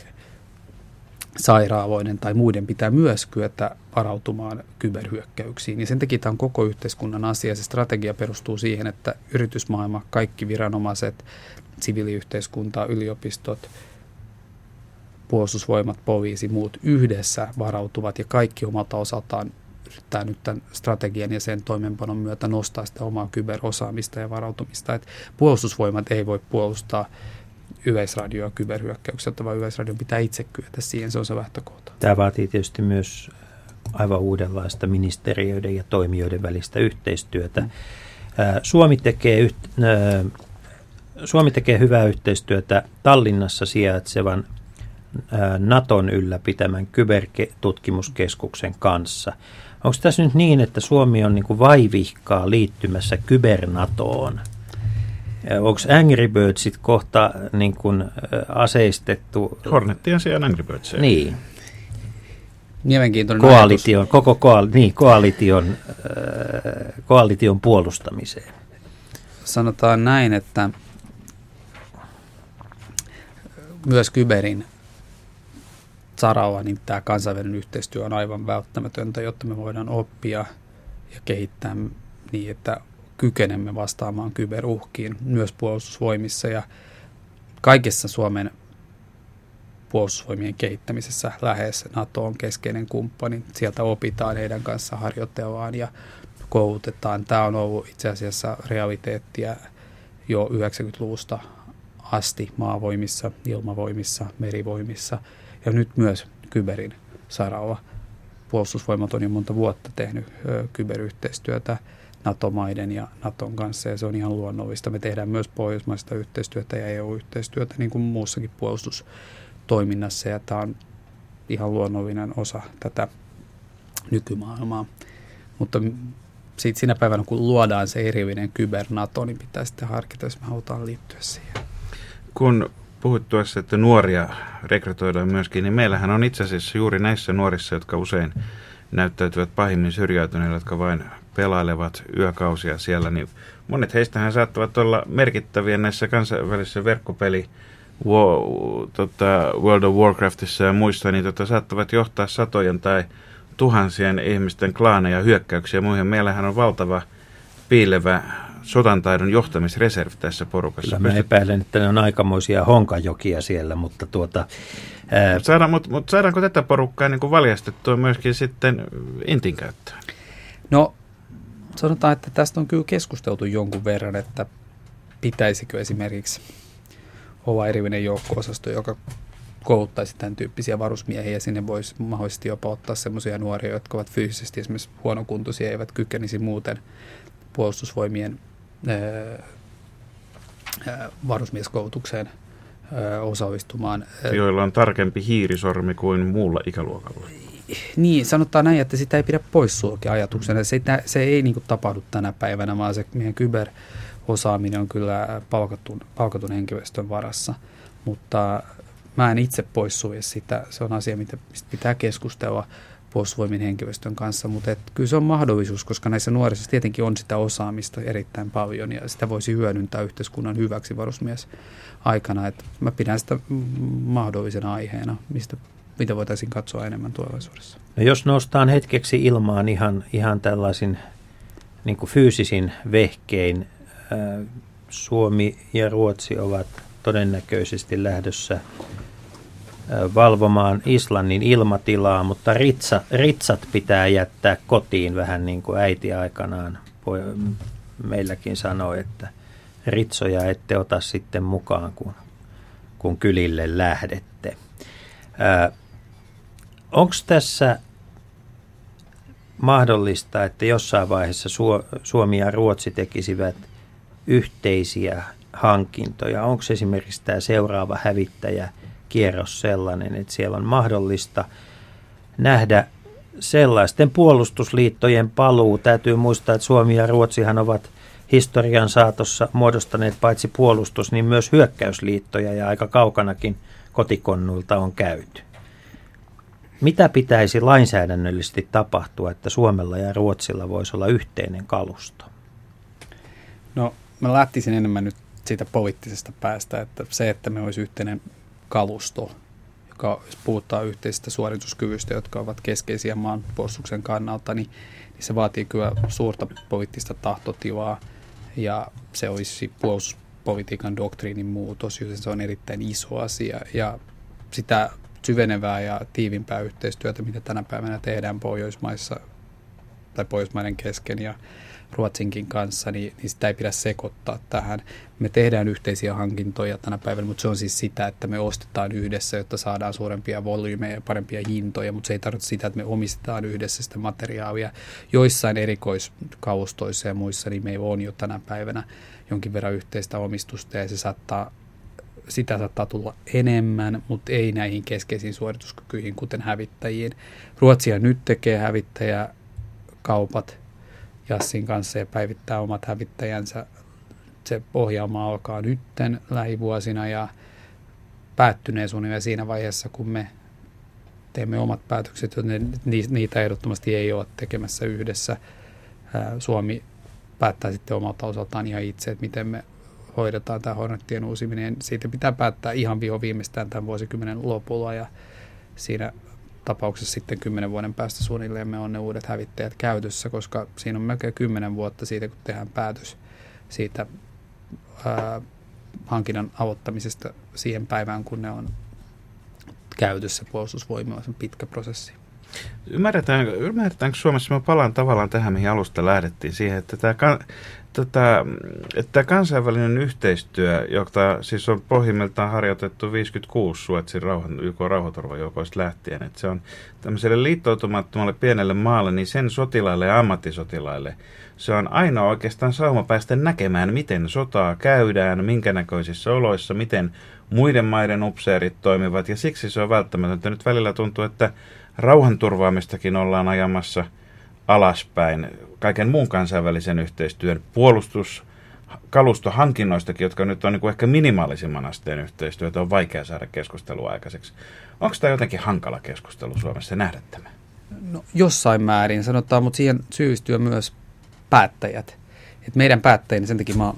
sairaaloiden tai muiden pitää myös kyetä varautumaan kyberhyökkäyksiin. Ja sen takia tämä on koko yhteiskunnan asia. Se strategia perustuu siihen, että yritysmaailma, kaikki viranomaiset, siviiliyhteiskunta, yliopistot, puolustusvoimat, poliisi, muut yhdessä varautuvat ja kaikki omalta osaltaan yrittää nyt tämän strategian ja sen toimenpanon myötä nostaa sitä omaa kyberosaamista ja varautumista. Et puolustusvoimat ei voi puolustaa yleisradioa kyberhyökkäykseltä, vaan yleisradion pitää itse kyetä siihen, se on se lähtökohta. Tämä vaatii tietysti myös aivan uudenlaista ministeriöiden ja toimijoiden välistä yhteistyötä. Mm. Suomi tekee, Suomi tekee hyvää yhteistyötä Tallinnassa sijaitsevan Naton ylläpitämän kybertutkimuskeskuksen kanssa. Onko tässä nyt niin, että Suomi on niin kuin vaivihkaa liittymässä kybernatoon? Onko Angry Birdsit kohta niin kuin aseistettu? Hornettien sijaan Angry Birds. Niin. Mielenkiintoinen koalition, ajatus. koko koal, niin, koalition, koalition puolustamiseen. Sanotaan näin, että myös kyberin saralla niin tämä kansainvälinen yhteistyö on aivan välttämätöntä, jotta me voidaan oppia ja kehittää niin, että kykenemme vastaamaan kyberuhkiin myös puolustusvoimissa ja kaikessa Suomen puolustusvoimien kehittämisessä lähes NATO on keskeinen kumppani. Sieltä opitaan heidän kanssa, harjoitellaan ja koulutetaan. Tämä on ollut itse asiassa realiteettia jo 90-luvusta asti maavoimissa, ilmavoimissa, merivoimissa ja nyt myös kyberin saralla. Puolustusvoimat on jo monta vuotta tehnyt kyberyhteistyötä NATO-maiden ja NATOn kanssa, ja se on ihan luonnollista. Me tehdään myös pohjoismaista yhteistyötä ja EU-yhteistyötä, niin kuin muussakin puolustustoiminnassa, ja tämä on ihan luonnollinen osa tätä nykymaailmaa. Mutta siitä sinä päivänä, kun luodaan se erillinen kyber-NATO, niin pitää sitten harkita, jos me halutaan liittyä siihen. Kun puhuit tuossa, että nuoria rekrytoidaan myöskin, niin meillähän on itse asiassa juuri näissä nuorissa, jotka usein näyttäytyvät pahimmin syrjäytyneillä, jotka vain pelailevat yökausia siellä, niin monet heistähän saattavat olla merkittäviä näissä kansainvälisissä verkkopeli tota, World of Warcraftissa ja muissa, niin tota, saattavat johtaa satojen tai tuhansien ihmisten klaaneja hyökkäyksiä muihin. Meillähän on valtava piilevä sotantaidon johtamisreservi tässä porukassa. Kyllä mä epäilen, että ne on aikamoisia honkajokia siellä, mutta tuota... Ää... Mut saadaan, mutta, mutta saadaanko tätä porukkaa niin kuin valjastettua myöskin sitten Intin käyttöön? No sanotaan, että tästä on kyllä keskusteltu jonkun verran, että pitäisikö esimerkiksi olla erillinen joukko-osasto, joka kouluttaisi tämän tyyppisiä varusmiehiä ja sinne voisi mahdollisesti jopa ottaa sellaisia nuoria, jotka ovat fyysisesti esimerkiksi huonokuntoisia eivät kykenisi muuten puolustusvoimien varusmieskoulutukseen osallistumaan. Joilla on tarkempi hiirisormi kuin muulla ikäluokalla. Niin, sanotaan näin, että sitä ei pidä poissulkea ajatuksena. Se, se ei niin kuin, tapahdu tänä päivänä, vaan se meidän kyberosaaminen on kyllä palkatun, palkatun henkilöstön varassa. Mutta mä en itse poissulje sitä. Se on asia, mistä pitää keskustella puolustusvoimien henkilöstön kanssa, mutta et kyllä se on mahdollisuus, koska näissä nuorissa tietenkin on sitä osaamista erittäin paljon ja sitä voisi hyödyntää yhteiskunnan hyväksi varusmies aikana. Et mä pidän sitä mahdollisena aiheena, mistä mitä voitaisiin katsoa enemmän tulevaisuudessa. No jos noustaan hetkeksi ilmaan ihan, ihan tällaisin niin kuin fyysisin vehkein, Suomi ja Ruotsi ovat todennäköisesti lähdössä valvomaan Islannin ilmatilaa, mutta ritsa, ritsat pitää jättää kotiin vähän niin kuin äiti aikanaan meilläkin sanoi, että ritsoja ette ota sitten mukaan, kun, kun kylille lähdette. Onko tässä mahdollista, että jossain vaiheessa Suomi ja Ruotsi tekisivät yhteisiä hankintoja? Onko esimerkiksi tämä seuraava hävittäjä kierros sellainen, että siellä on mahdollista nähdä sellaisten puolustusliittojen paluu. Täytyy muistaa, että Suomi ja Ruotsihan ovat historian saatossa muodostaneet paitsi puolustus, niin myös hyökkäysliittoja ja aika kaukanakin kotikonnuilta on käyty. Mitä pitäisi lainsäädännöllisesti tapahtua, että Suomella ja Ruotsilla voisi olla yhteinen kalusto? No, mä lähtisin enemmän nyt siitä poliittisesta päästä, että se, että me olisi yhteinen kalusto, joka jos puhutaan yhteisistä suorituskyvyistä, jotka ovat keskeisiä maanpuolustuksen kannalta, niin, niin se vaatii kyllä suurta poliittista tahtotilaa. Ja se olisi puolustuspolitiikan doktriinin muutos, joten se on erittäin iso asia. Ja sitä syvenevää ja tiivimpää yhteistyötä, mitä tänä päivänä tehdään Pohjoismaissa tai Pohjoismaiden kesken ja Ruotsinkin kanssa, niin, niin sitä ei pidä sekoittaa tähän. Me tehdään yhteisiä hankintoja tänä päivänä, mutta se on siis sitä, että me ostetaan yhdessä, jotta saadaan suurempia volyymeja ja parempia hintoja, mutta se ei tarkoita sitä, että me omistetaan yhdessä sitä materiaalia. Joissain erikoiskaustoissa ja muissa, niin meillä on jo tänä päivänä jonkin verran yhteistä omistusta ja se saattaa sitä saattaa tulla enemmän, mutta ei näihin keskeisiin suorituskykyihin, kuten hävittäjiin. Ruotsia nyt tekee hävittäjäkaupat Jassin kanssa ja päivittää omat hävittäjänsä. Se ohjaama alkaa nytten lähivuosina ja päättyneen suunnilleen siinä vaiheessa, kun me teemme omat päätökset, joten niitä ehdottomasti ei ole tekemässä yhdessä. Suomi päättää sitten omalta osaltaan ihan itse, että miten me hoidetaan tämä Hornettien uusiminen. Siitä pitää päättää ihan viho viimeistään tämän vuosikymmenen lopulla ja siinä tapauksessa sitten kymmenen vuoden päästä suunnilleen me on ne uudet hävittäjät käytössä, koska siinä on melkein kymmenen vuotta siitä, kun tehdään päätös siitä ää, hankinnan aloittamisesta siihen päivään, kun ne on käytössä puolustusvoimilla. Se on pitkä prosessi. Ymmärretään, ymmärretäänkö Suomessa, mä palaan tavallaan tähän, mihin alusta lähdettiin, siihen, että tämä, tota, että kansainvälinen yhteistyö, jota siis on pohjimmiltaan harjoitettu 56 Suotsin rauhan, YK rauhaturvajoukoista lähtien, että se on tämmöiselle liittoutumattomalle pienelle maalle, niin sen sotilaille ja ammattisotilaille se on ainoa oikeastaan sauma päästä näkemään, miten sotaa käydään, minkä näköisissä oloissa, miten muiden maiden upseerit toimivat, ja siksi se on välttämätöntä. Nyt välillä tuntuu, että rauhanturvaamistakin ollaan ajamassa alaspäin kaiken muun kansainvälisen yhteistyön puolustus, kalustohankinnoistakin, jotka nyt on niin kuin ehkä minimaalisimman asteen yhteistyötä, on vaikea saada keskustelua aikaiseksi. Onko tämä jotenkin hankala keskustelu Suomessa nähdä tämä? No, jossain määrin sanotaan, mutta siihen syystyy myös päättäjät. Et meidän päättäjien, sen takia mä oon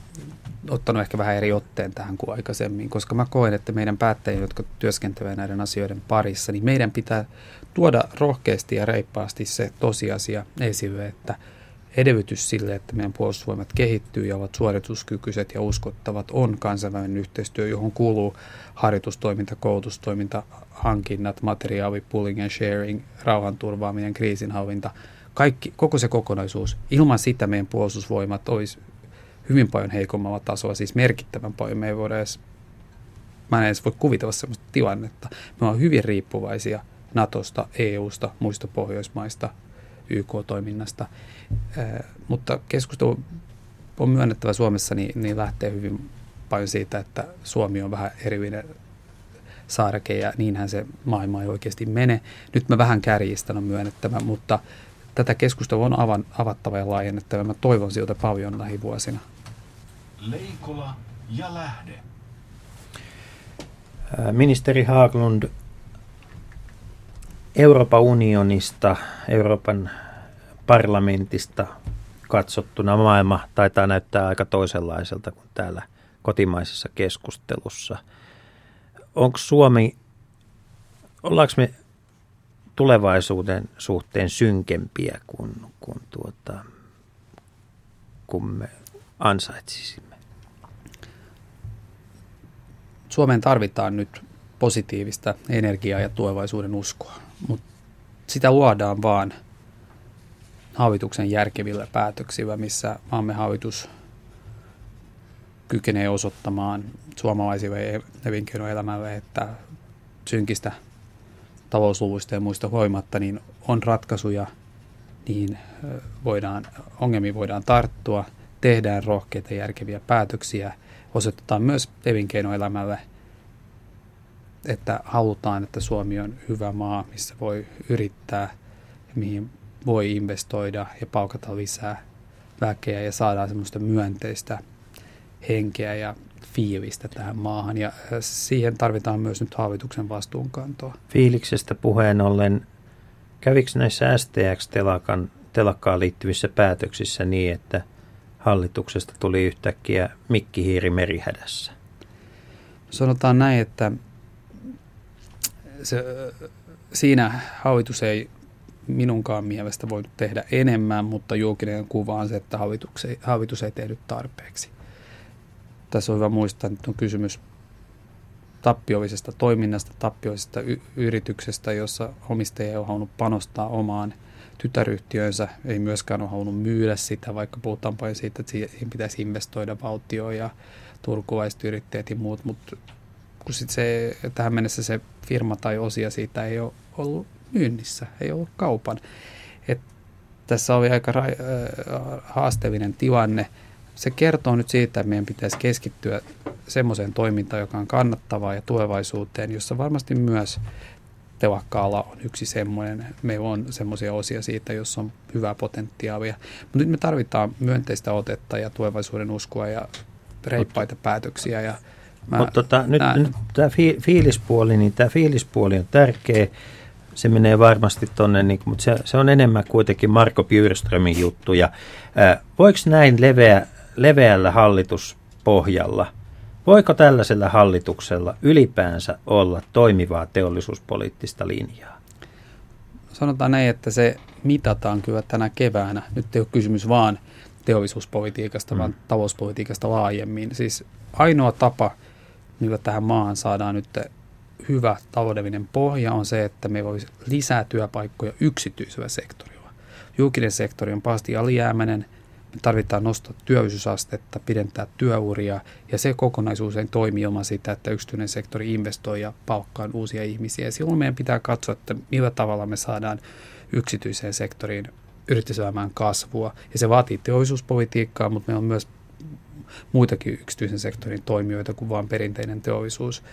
ottanut ehkä vähän eri otteen tähän kuin aikaisemmin, koska mä koen, että meidän päättäjien, jotka työskentelevät näiden asioiden parissa, niin meidän pitää tuoda rohkeasti ja reippaasti se tosiasia esille, että edellytys sille, että meidän puolustusvoimat kehittyy ja ovat suorituskykyiset ja uskottavat, on kansainvälinen yhteistyö, johon kuuluu harjoitustoiminta, koulutustoiminta, hankinnat, materiaali, pooling and sharing, rauhanturvaaminen, kriisinhallinta, kaikki, koko se kokonaisuus. Ilman sitä meidän puolustusvoimat olisi hyvin paljon heikommalla tasolla, siis merkittävän paljon. Me ei voida edes, mä en edes voi kuvitella sellaista tilannetta. Me ollaan hyvin riippuvaisia Natosta, EUsta, muista Pohjoismaista, YK-toiminnasta. Eh, mutta keskustelu on myönnettävä Suomessa, niin, niin lähtee hyvin paljon siitä, että Suomi on vähän erillinen saareke ja niinhän se maailma ei oikeasti mene. Nyt mä vähän kärjistän on myönnettävä, mutta tätä keskustelua on avan, avattava ja laajennettava. Mä toivon siltä paljon lähivuosina. Leikola ja lähde. Ministeri Haaglund, Euroopan unionista, Euroopan parlamentista katsottuna maailma taitaa näyttää aika toisenlaiselta kuin täällä kotimaisessa keskustelussa. Onko Suomi, ollaanko me tulevaisuuden suhteen synkempiä kuin, kuin, tuota, kuin me ansaitsisimme? Suomeen tarvitaan nyt positiivista energiaa ja tulevaisuuden uskoa, mutta sitä luodaan vaan hallituksen järkevillä päätöksillä, missä maamme hallitus kykenee osoittamaan suomalaisille elinkeinoelämälle, että synkistä talousluvuista ja muista huolimatta, niin on ratkaisuja, niin voidaan, ongelmiin voidaan tarttua, tehdään rohkeita järkeviä päätöksiä, osoitetaan myös elinkeinoelämälle että halutaan, että Suomi on hyvä maa, missä voi yrittää, mihin voi investoida ja palkata lisää väkeä ja saadaan semmoista myönteistä henkeä ja fiilistä tähän maahan. Ja siihen tarvitaan myös nyt hallituksen vastuunkantoa. Fiiliksestä puheen ollen, kävikö näissä STX-telakan telakkaan liittyvissä päätöksissä niin, että hallituksesta tuli yhtäkkiä mikkihiiri merihädässä? Sanotaan näin, että se, siinä hallitus ei minunkaan mielestä voinut tehdä enemmän, mutta julkinen kuva on se, että hallitus ei, hallitus ei tehnyt tarpeeksi. Tässä on hyvä muistaa, että on kysymys tappiollisesta toiminnasta, tappiollisesta y- yrityksestä, jossa omistaja ei ole halunnut panostaa omaan tytäryhtiönsä, ei myöskään ole halunnut myydä sitä, vaikka puhutaan paljon siitä, että siihen pitäisi investoida valtio ja turkulaiset yrittäjät ja muut, mutta kun sit se, tähän mennessä se firma tai osia siitä ei ole ollut myynnissä, ei ollut kaupan. Et tässä oli aika ra- äh, haasteellinen tilanne. Se kertoo nyt siitä, että meidän pitäisi keskittyä semmoiseen toimintaan, joka on kannattavaa ja tulevaisuuteen, jossa varmasti myös telakka-ala on yksi semmoinen. Meillä on semmoisia osia siitä, jossa on hyvää potentiaalia. Mutta nyt me tarvitaan myönteistä otetta ja tulevaisuuden uskoa ja reippaita päätöksiä. Ja Mutta tota, nyt, nyt tämä fi, fiilispuoli, niin tämä fiilispuoli on tärkeä. Se menee varmasti tuonne, niin, mutta se, se, on enemmän kuitenkin Marko Bjurströmin juttu. Ja, ää, voiko näin leveä, leveällä hallituspohjalla – Voiko tällaisella hallituksella ylipäänsä olla toimivaa teollisuuspoliittista linjaa? Sanotaan näin, että se mitataan kyllä tänä keväänä. Nyt ei ole kysymys vaan teollisuuspolitiikasta, mm. vaan talouspolitiikasta laajemmin. Siis ainoa tapa, millä tähän maahan saadaan nyt hyvä taloudellinen pohja, on se, että me olisi lisää työpaikkoja yksityisellä sektorilla. Julkinen sektori on pahasti alijäämäinen – me tarvitaan nostaa työllisyysastetta, pidentää työuria ja se kokonaisuus ei toimi ilman sitä, että yksityinen sektori investoi ja palkkaa uusia ihmisiä. Ja silloin meidän pitää katsoa, että millä tavalla me saadaan yksityiseen sektoriin yrityselämään kasvua. Ja se vaatii teollisuuspolitiikkaa, mutta meillä on myös muitakin yksityisen sektorin toimijoita kuin vain perinteinen teollisuus.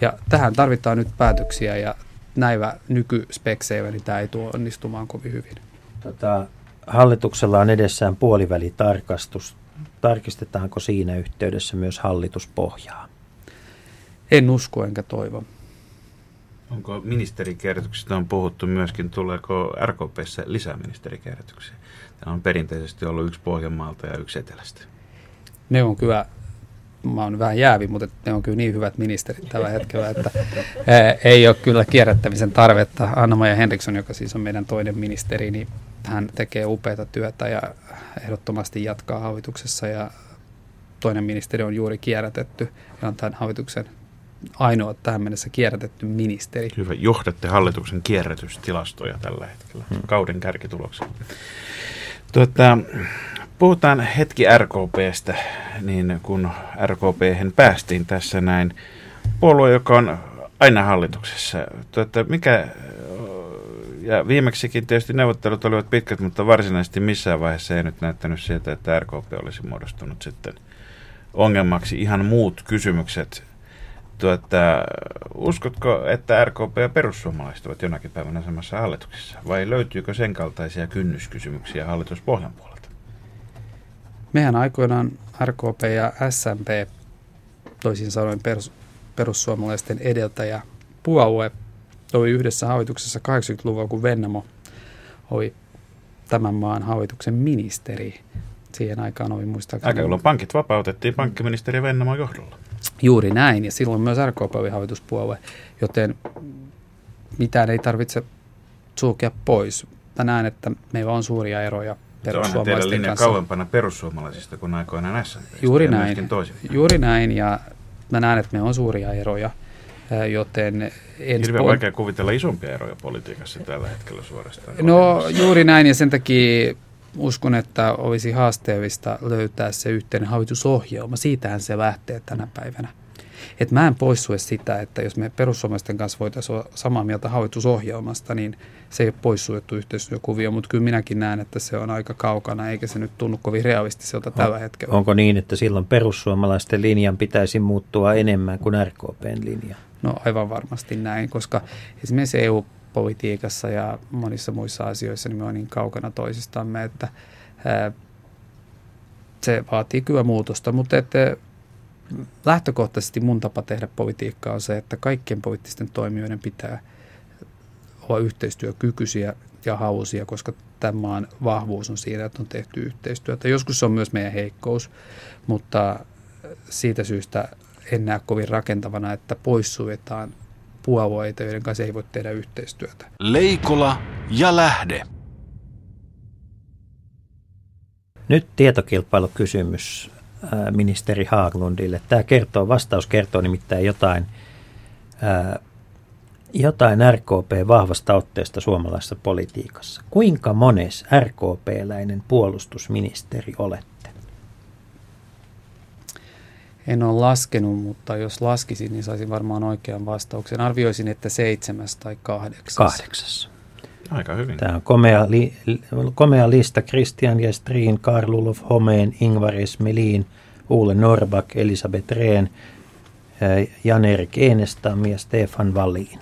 Ja tähän tarvitaan nyt päätöksiä ja näillä nykyspekseillä niin tämä ei tuo onnistumaan kovin hyvin. Tota, Hallituksella on edessään puolivälitarkastus. Tarkistetaanko siinä yhteydessä myös hallituspohjaa? En usko enkä toivo. Onko ministerikertoksista on puhuttu myöskin, tuleeko RKPssä lisää ministerikertouksia? Tämä on perinteisesti ollut yksi Pohjanmaalta ja yksi Etelästä. Ne on kyllä, mä oon vähän jäävi, mutta ne on kyllä niin hyvät ministerit tällä hetkellä, että ei ole kyllä kierrättämisen tarvetta. Anna-Maja Henriksson, joka siis on meidän toinen ministeri, niin hän tekee upeata työtä ja ehdottomasti jatkaa hallituksessa ja toinen ministeri on juuri kierrätetty ja on tämän hallituksen ainoa tähän mennessä kierrätetty ministeri. Hyvä, johdatte hallituksen kierrätystilastoja tällä hetkellä, hmm. kauden kärkituloksen. Tuota, puhutaan hetki RKPstä, niin kun RKP päästiin tässä näin, puolue, joka on aina hallituksessa. Tuota, mikä ja viimeksikin tietysti neuvottelut olivat pitkät, mutta varsinaisesti missään vaiheessa ei nyt näyttänyt sieltä, että RKP olisi muodostunut sitten ongelmaksi. Ihan muut kysymykset. Tuota, uskotko, että RKP ja perussuomalaiset ovat jonakin päivänä samassa hallituksessa? Vai löytyykö sen kaltaisia kynnyskysymyksiä hallituspohjan puolelta? Mehän aikoinaan RKP ja SMP, toisin sanoen perus, perussuomalaisten edeltäjä puolue, oli yhdessä hallituksessa 80-luvulla, kun Vennamo oli tämän maan hallituksen ministeri. Siihen aikaan oli muistaakseni... Aika jolloin pankit vapautettiin pankkiministeri Vennamo johdolla. Juuri näin, ja silloin myös RKP oli hallituspuolue, joten mitään ei tarvitse sulkea pois. Mä näen, että meillä on suuria eroja perussuomalaisten linja kanssa. kauempana perussuomalaisista kuin aikoinaan S. Juuri näin, juuri näin, ja mä näen, että meillä on suuria eroja joten... En Hirveän spo- vaikea kuvitella isompia eroja politiikassa tällä hetkellä suorastaan. No juuri näin, ja sen takia uskon, että olisi haasteellista löytää se yhteinen hallitusohjelma. Siitähän se lähtee tänä päivänä. Että mä en poissue sitä, että jos me perussuomalaisten kanssa voitaisiin olla samaa mieltä hallitusohjelmasta, niin se ei ole poissuljettu yhteistyökuvio, mutta kyllä minäkin näen, että se on aika kaukana, eikä se nyt tunnu kovin realistiselta tällä hetkellä. Onko niin, että silloin perussuomalaisten linjan pitäisi muuttua enemmän kuin RKPn linja? No aivan varmasti näin, koska esimerkiksi EU-politiikassa ja monissa muissa asioissa niin me on niin kaukana toisistamme, että se vaatii kyllä muutosta, mutta että lähtökohtaisesti mun tapa tehdä politiikkaa on se, että kaikkien poliittisten toimijoiden pitää olla yhteistyökykyisiä ja hausia, koska tämän maan vahvuus on siinä, että on tehty yhteistyötä. Joskus se on myös meidän heikkous, mutta siitä syystä en näe kovin rakentavana, että poissuetaan puolueita, joiden kanssa ei voi tehdä yhteistyötä. Leikola ja lähde. Nyt tietokilpailukysymys ministeri Haaglundille. Tämä kertoo, vastaus kertoo nimittäin jotain, ää, jotain RKP vahvasta otteesta suomalaisessa politiikassa. Kuinka mones RKP-läinen puolustusministeri olette? En ole laskenut, mutta jos laskisin, niin saisin varmaan oikean vastauksen. Arvioisin, että seitsemäs tai kahdeksas. Kahdeksas. Aika hyvin. Tämä on komea, li, komea lista. Christian Gestrin, Karl Olof Homeen, Ingvar Esmelin, Ole Norback, Elisabeth Rehn, Jan-Erik Enestam ja Stefan Wallin.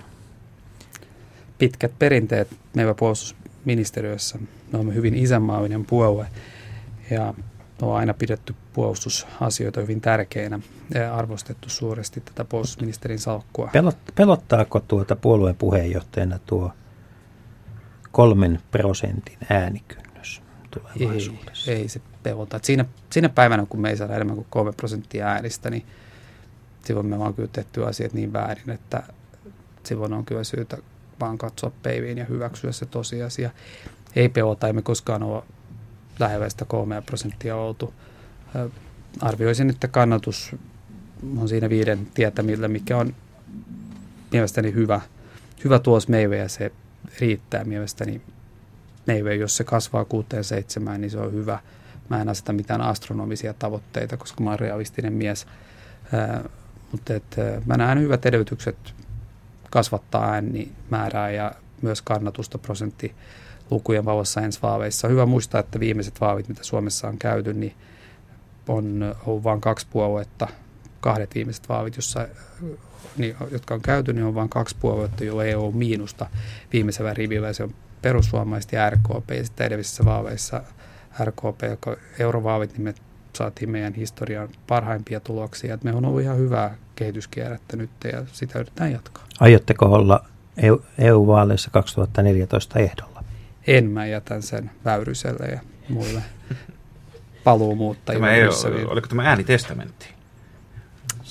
Pitkät perinteet meillä puolustusministeriössä. Me olemme hyvin isänmaallinen puolue ja on aina pidetty puolustusasioita hyvin tärkeinä ja arvostettu suuresti tätä puolustusministerin salkkua. Pelot, pelottaako tuota puolueen puheenjohtajana tuo kolmen prosentin äänikynnys tulevaisuudessa? Ei, ei se pelota. siinä, siinä päivänä, kun me ei saada enemmän kuin kolme prosenttia äänistä, niin silloin me vaan kyllä tehty asiat niin väärin, että silloin on kyllä syytä vaan katsoa peiviin ja hyväksyä se tosiasia. Ei pelota, emme koskaan ole lähellä sitä kolmea prosenttia oltu. Arvioisin, että kannatus on siinä viiden tietämillä, mikä on mielestäni hyvä, hyvä tuos meille ja se riittää mielestäni neive, jos se kasvaa kuuteen seitsemään, niin se on hyvä. Mä en aseta mitään astronomisia tavoitteita, koska mä oon realistinen mies. Ää, mutta et, mä näen hyvät edellytykset kasvattaa äänimäärää ja myös kannatusta prosentti lukujen valossa ensi vaaveissa. Hyvä muistaa, että viimeiset vaavit, mitä Suomessa on käyty, niin on ollut vain kaksi puoluetta, kahdet viimeiset vaavit, jossa niin, jotka on käyty, niin on vain kaksi puoluetta, joilla ei ole miinusta viimeisellä rivillä. Se on perussuomalaiset ja RKP. Ja sitten edellisissä vaaleissa RKP, joka eurovaavit, niin me saatiin meidän historian parhaimpia tuloksia. Et me on ollut ihan hyvää kehityskierrettä nyt ja sitä yritetään jatkaa. Aiotteko olla EU-vaaleissa 2014 ehdolla? En, mä jätän sen Väyryselle ja muille paluumuuttajille. Tämä ei ole, oliko tämä äänitestamentti?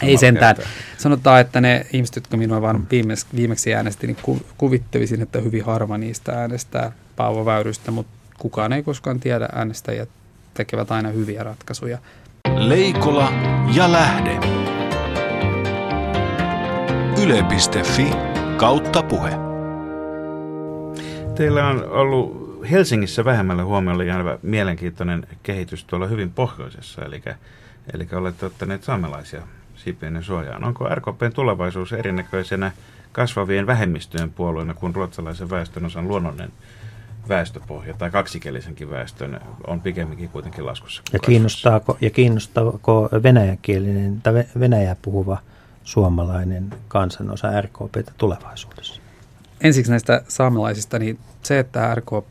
Ei sentään. Sanotaan, että ne ihmiset, jotka minua vaan viimeksi, viimeksi äänesti, niin ku, kuvittelisin, että hyvin harva niistä äänestää Paavo Väyrystä, mutta kukaan ei koskaan tiedä äänestäjät tekevät aina hyviä ratkaisuja. Leikola ja lähde. Yle.fi kautta puhe. Teillä on ollut Helsingissä vähemmälle huomiolle jäävä mielenkiintoinen kehitys tuolla hyvin pohjoisessa, eli, eli olette ottaneet saamelaisia siipienne suojaan. Onko RKPn tulevaisuus erinäköisenä kasvavien vähemmistöjen puolueena kuin ruotsalaisen väestön osan luonnollinen väestöpohja tai kaksikielisenkin väestön on pikemminkin kuitenkin laskussa. Ja kiinnostaako, ja kiinnostaako venäjänkielinen tai venäjää puhuva suomalainen kansanosa RKPtä tulevaisuudessa? Ensiksi näistä saamelaisista, niin se, että RKP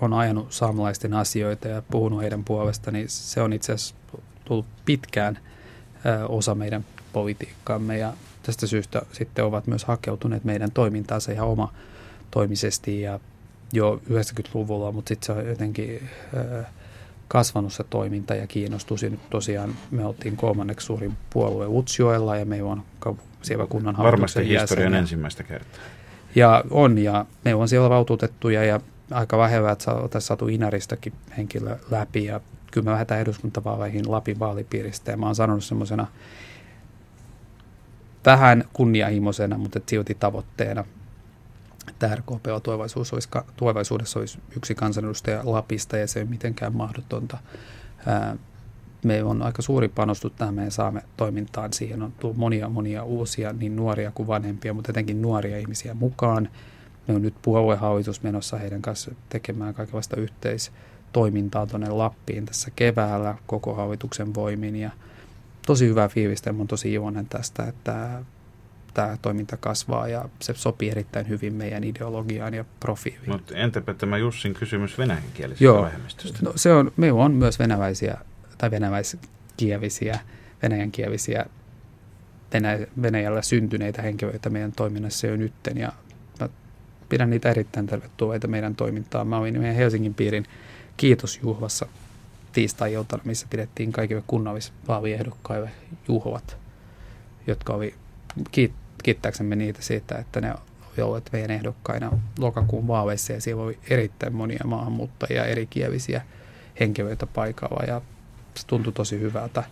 on ajanut saamelaisten asioita ja puhunut heidän puolestaan, niin se on itse asiassa tullut pitkään osa meidän politiikkaamme ja tästä syystä sitten ovat myös hakeutuneet meidän toimintaansa ihan oma toimisesti ja jo 90-luvulla, mutta sitten se on jotenkin kasvanut se toiminta ja kiinnostus. Ja nyt tosiaan me oltiin kolmanneksi suurin puolue Utsjoella ja me on siellä kunnan Varmasti historian ensimmäistä kertaa. Ja on, ja me on siellä valtuutettuja ja aika vähevää, että oltaisiin saatu Inaristakin henkilö läpi ja kyllä me lähdetään eduskuntavaaleihin Lapin vaalipiiristä ja mä oon sanonut semmoisena vähän kunnianhimoisena, mutta silti tavoitteena, että RKP tulevaisuus olisi, tulevaisuudessa olisi yksi kansanedustaja Lapista ja se ei ole mitenkään mahdotonta. Me on aika suuri panostus tähän meidän saamme toimintaan. Siihen on tullut monia monia uusia, niin nuoria kuin vanhempia, mutta etenkin nuoria ihmisiä mukaan. Me on nyt puoluehallitus menossa heidän kanssa tekemään kaikenlaista yhteistoimintaa tuonne Lappiin tässä keväällä koko hallituksen voimin. Ja tosi hyvä fiilistä ja olen tosi iloinen tästä, että tämä toiminta kasvaa ja se sopii erittäin hyvin meidän ideologiaan ja profiiliin. Mutta entäpä tämä Jussin kysymys venäjänkielisestä Joo, vähemmistöstä? No, se on, meillä on myös venäläisiä tai venäläiskielisiä, venäjänkielisiä Venäjä, Venäjällä syntyneitä henkilöitä meidän toiminnassa jo nytten ja mä pidän niitä erittäin tervetulleita meidän toimintaan. Mä olin meidän Helsingin piirin kiitosjuhlassa tiistai-iltana, missä pidettiin kaikille kunnallisvaaliehdokkaille juhlat, jotka oli kiit, kiittääksemme niitä siitä, että ne oli olleet meidän ehdokkaina lokakuun vaaleissa. Ja siellä oli erittäin monia maahanmuuttajia, erikielisiä henkilöitä paikalla ja se tuntui tosi hyvältä.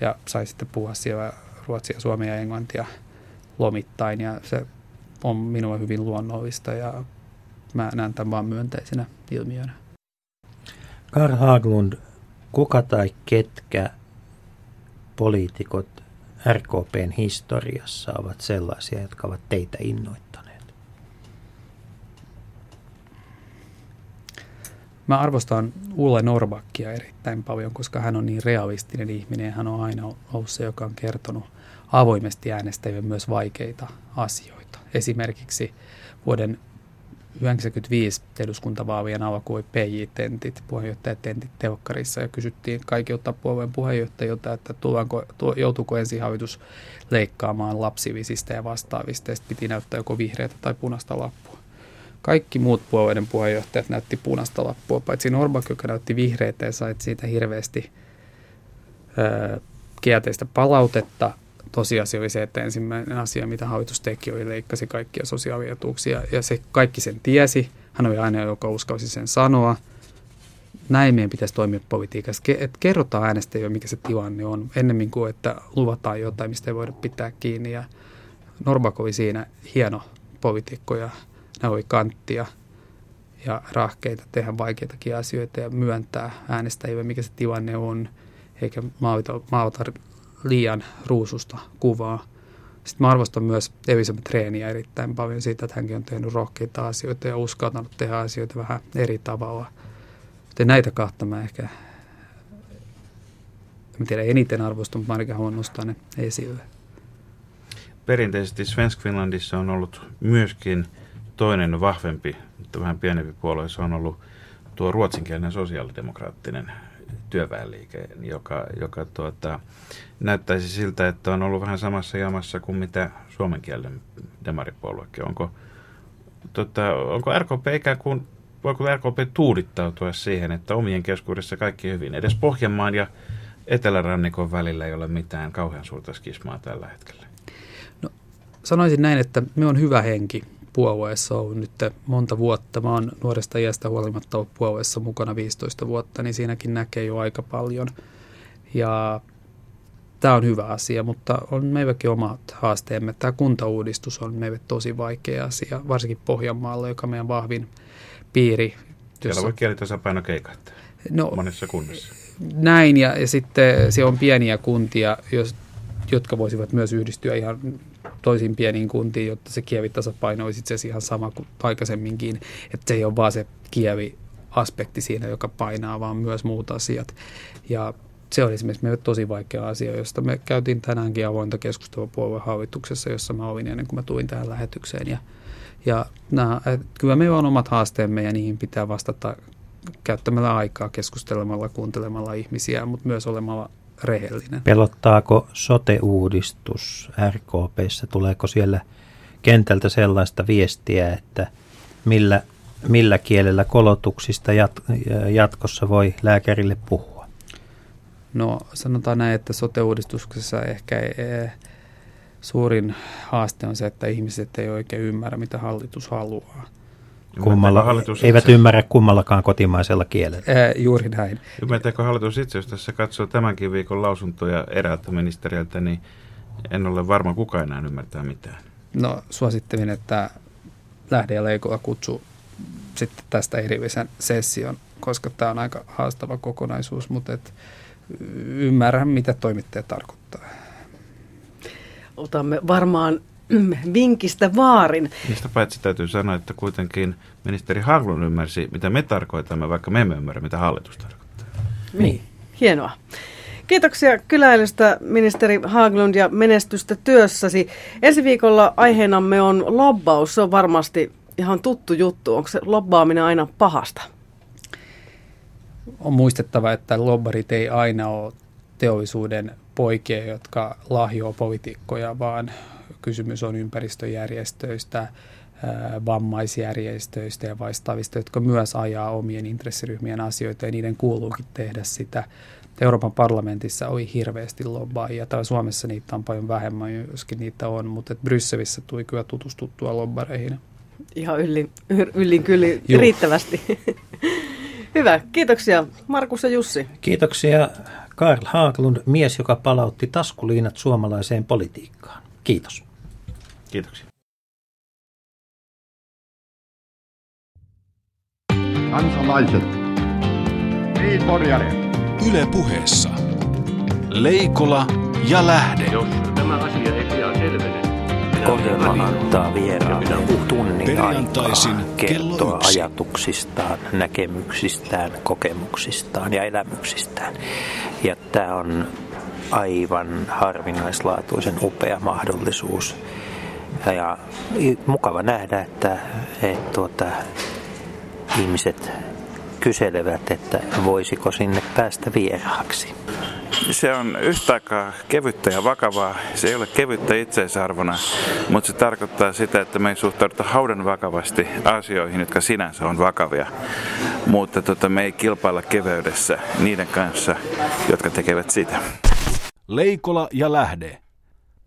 Ja sai sitten puhua siellä ruotsia, suomea ja englantia lomittain. Ja se on minulle hyvin luonnollista ja mä näen tämän vaan myönteisenä ilmiönä. Karl Haglund, kuka tai ketkä poliitikot RKPn historiassa ovat sellaisia, jotka ovat teitä innoittaneet? Mä arvostan Ulle Norbakkia erittäin paljon, koska hän on niin realistinen ihminen. Hän on aina ollut se, joka on kertonut avoimesti äänestäjille myös vaikeita asioita. Esimerkiksi vuoden 1995 eduskuntavaalien alkoi PJ-tentit, puheenjohtajatentit telkkarissa ja kysyttiin kaikilta puolueen puheenjohtajilta, että tullaanko, joutuuko ensihallitus leikkaamaan lapsivisistä ja vastaavista ja piti näyttää joko vihreätä tai punaista lappua. Kaikki muut puolueiden puheenjohtajat näytti punaista lappua, paitsi Norbak, joka näytti vihreitä ja sai siitä hirveästi öö, kielteistä palautetta tosiasia oli se, että ensimmäinen asia, mitä hallitus teki, oli leikkasi kaikkia sosiaalietuuksia. Ja se kaikki sen tiesi. Hän oli aina, joka uskalsi sen sanoa. Näin meidän pitäisi toimia politiikassa. Että kerrotaan äänestäjille, mikä se tilanne on, ennemmin kuin että luvataan jotain, mistä ei voida pitää kiinni. Ja Norbak oli siinä hieno poliitikko ja ne oli kanttia ja rahkeita tehdä vaikeitakin asioita ja myöntää äänestäjille, mikä se tilanne on, eikä maalata, maalata liian ruususta kuvaa. Sitten mä arvostan myös Elisabeth treeniä erittäin paljon siitä, että hänkin on tehnyt rohkeita asioita ja uskaltanut tehdä asioita vähän eri tavalla. Joten näitä kahta mä ehkä, en tiedä eniten arvostan, mutta mä ainakin haluan nostaa ne esille. Perinteisesti Svensk Finlandissa on ollut myöskin toinen vahvempi, mutta vähän pienempi puolue, se on ollut tuo ruotsinkielinen sosiaalidemokraattinen työväenliike, joka, joka tuota, näyttäisi siltä, että on ollut vähän samassa jamassa kuin mitä suomenkielinen demaripuoluekin. Onko, tota, onko RKP ikään kuin, voiko RKP tuudittautua siihen, että omien keskuudessa kaikki hyvin, edes Pohjanmaan ja Etelärannikon välillä ei ole mitään kauhean suurta skismaa tällä hetkellä? No, sanoisin näin, että me on hyvä henki puolueessa ollut nyt monta vuotta. Mä oon nuoresta iästä huolimatta ollut puolueessa mukana 15 vuotta, niin siinäkin näkee jo aika paljon. Ja tämä on hyvä asia, mutta on meilläkin omat haasteemme. Tämä kuntauudistus on meille tosi vaikea asia, varsinkin Pohjanmaalla, joka on meidän vahvin piiri. Jossa... Siellä voi kielitasapaino keikahtaa no, monessa kunnassa. Näin, ja, ja sitten siellä on pieniä kuntia, jos, jotka voisivat myös yhdistyä ihan toisiin pieniin kuntiin, jotta se kievitasapaino olisi itse ihan sama kuin aikaisemminkin, että se ei ole vaan se kievi aspekti siinä, joka painaa, vaan myös muut asiat. Ja se oli esimerkiksi meille tosi vaikea asia, josta me käytiin tänäänkin avointa keskustelua puoluehallituksessa, jossa mä olin ennen kuin mä tulin tähän lähetykseen. Ja, ja nämä, kyllä meillä on omat haasteemme ja niihin pitää vastata käyttämällä aikaa, keskustelemalla, kuuntelemalla ihmisiä, mutta myös olemalla rehellinen. Pelottaako sote-uudistus RKPssä? Tuleeko siellä kentältä sellaista viestiä, että millä, millä kielellä kolotuksista jat, jatkossa voi lääkärille puhua? No sanotaan näin, että sote-uudistuksessa ehkä e, suurin haaste on se, että ihmiset ei oikein ymmärrä, mitä hallitus haluaa. Kummalla, hallitus eivät itse? ymmärrä kummallakaan kotimaisella kielellä. Ää, juuri näin. Ymmärtääkö hallitus itse, jos tässä katsoo tämänkin viikon lausuntoja eräältä ministeriöltä, niin en ole varma, kuka enää ymmärtää mitään. No suosittelen, että lähde ja leikoa kutsu sitten tästä erillisen session, koska tämä on aika haastava kokonaisuus, mutta et ymmärrän, mitä toimittajat tarkoittaa. Otamme varmaan vinkistä vaarin. Mistä paitsi täytyy sanoa, että kuitenkin ministeri Haglund ymmärsi, mitä me tarkoitamme, vaikka me emme ymmärrä, mitä hallitus tarkoittaa. Niin, hienoa. Kiitoksia kyläilystä ministeri Haglund ja menestystä työssäsi. Ensi viikolla aiheenamme on lobbaus. Se on varmasti ihan tuttu juttu. Onko se lobbaaminen aina pahasta? On muistettava, että lobbarit ei aina ole teollisuuden poikia, jotka lahjoa poliitikkoja, vaan kysymys on ympäristöjärjestöistä, vammaisjärjestöistä ja vastaavista, jotka myös ajaa omien intressiryhmien asioita ja niiden kuuluukin tehdä sitä. Euroopan parlamentissa oli hirveästi lobbaajia, tai Suomessa niitä on paljon vähemmän, joskin niitä on, mutta Brysselissä tuli kyllä tutustuttua lobbareihin. Ihan yllin, yllin kyllä riittävästi. Hyvä, kiitoksia Markus ja Jussi. Kiitoksia Karl Haaglund, mies, joka palautti taskuliinat suomalaiseen politiikkaan. Kiitos. Kiitoksia. Kansalaiset. Niin, Yle puheessa. Leikola ja Lähde. Jos tämä asia ei pian selvene, Ohjelma antaa vieraalle tunnin Perjantaisin aikaa kello kertoa yksi. ajatuksistaan, näkemyksistään, kokemuksistaan ja elämyksistään. Ja tämä on aivan harvinaislaatuisen upea mahdollisuus. Ja, ja mukava nähdä, että, että tuota, ihmiset kyselevät, että voisiko sinne päästä vieraaksi. Se on yhtä aikaa kevyttä ja vakavaa. Se ei ole kevyttä itseisarvona, mutta se tarkoittaa sitä, että me ei suhtauduta haudan vakavasti asioihin, jotka sinänsä on vakavia. Mutta tota, me ei kilpailla keveydessä niiden kanssa, jotka tekevät sitä. Leikola ja Lähde.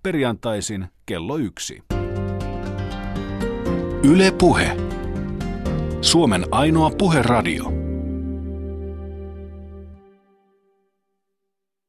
Perjantaisin kello yksi. Yle Puhe. Suomen ainoa puheradio.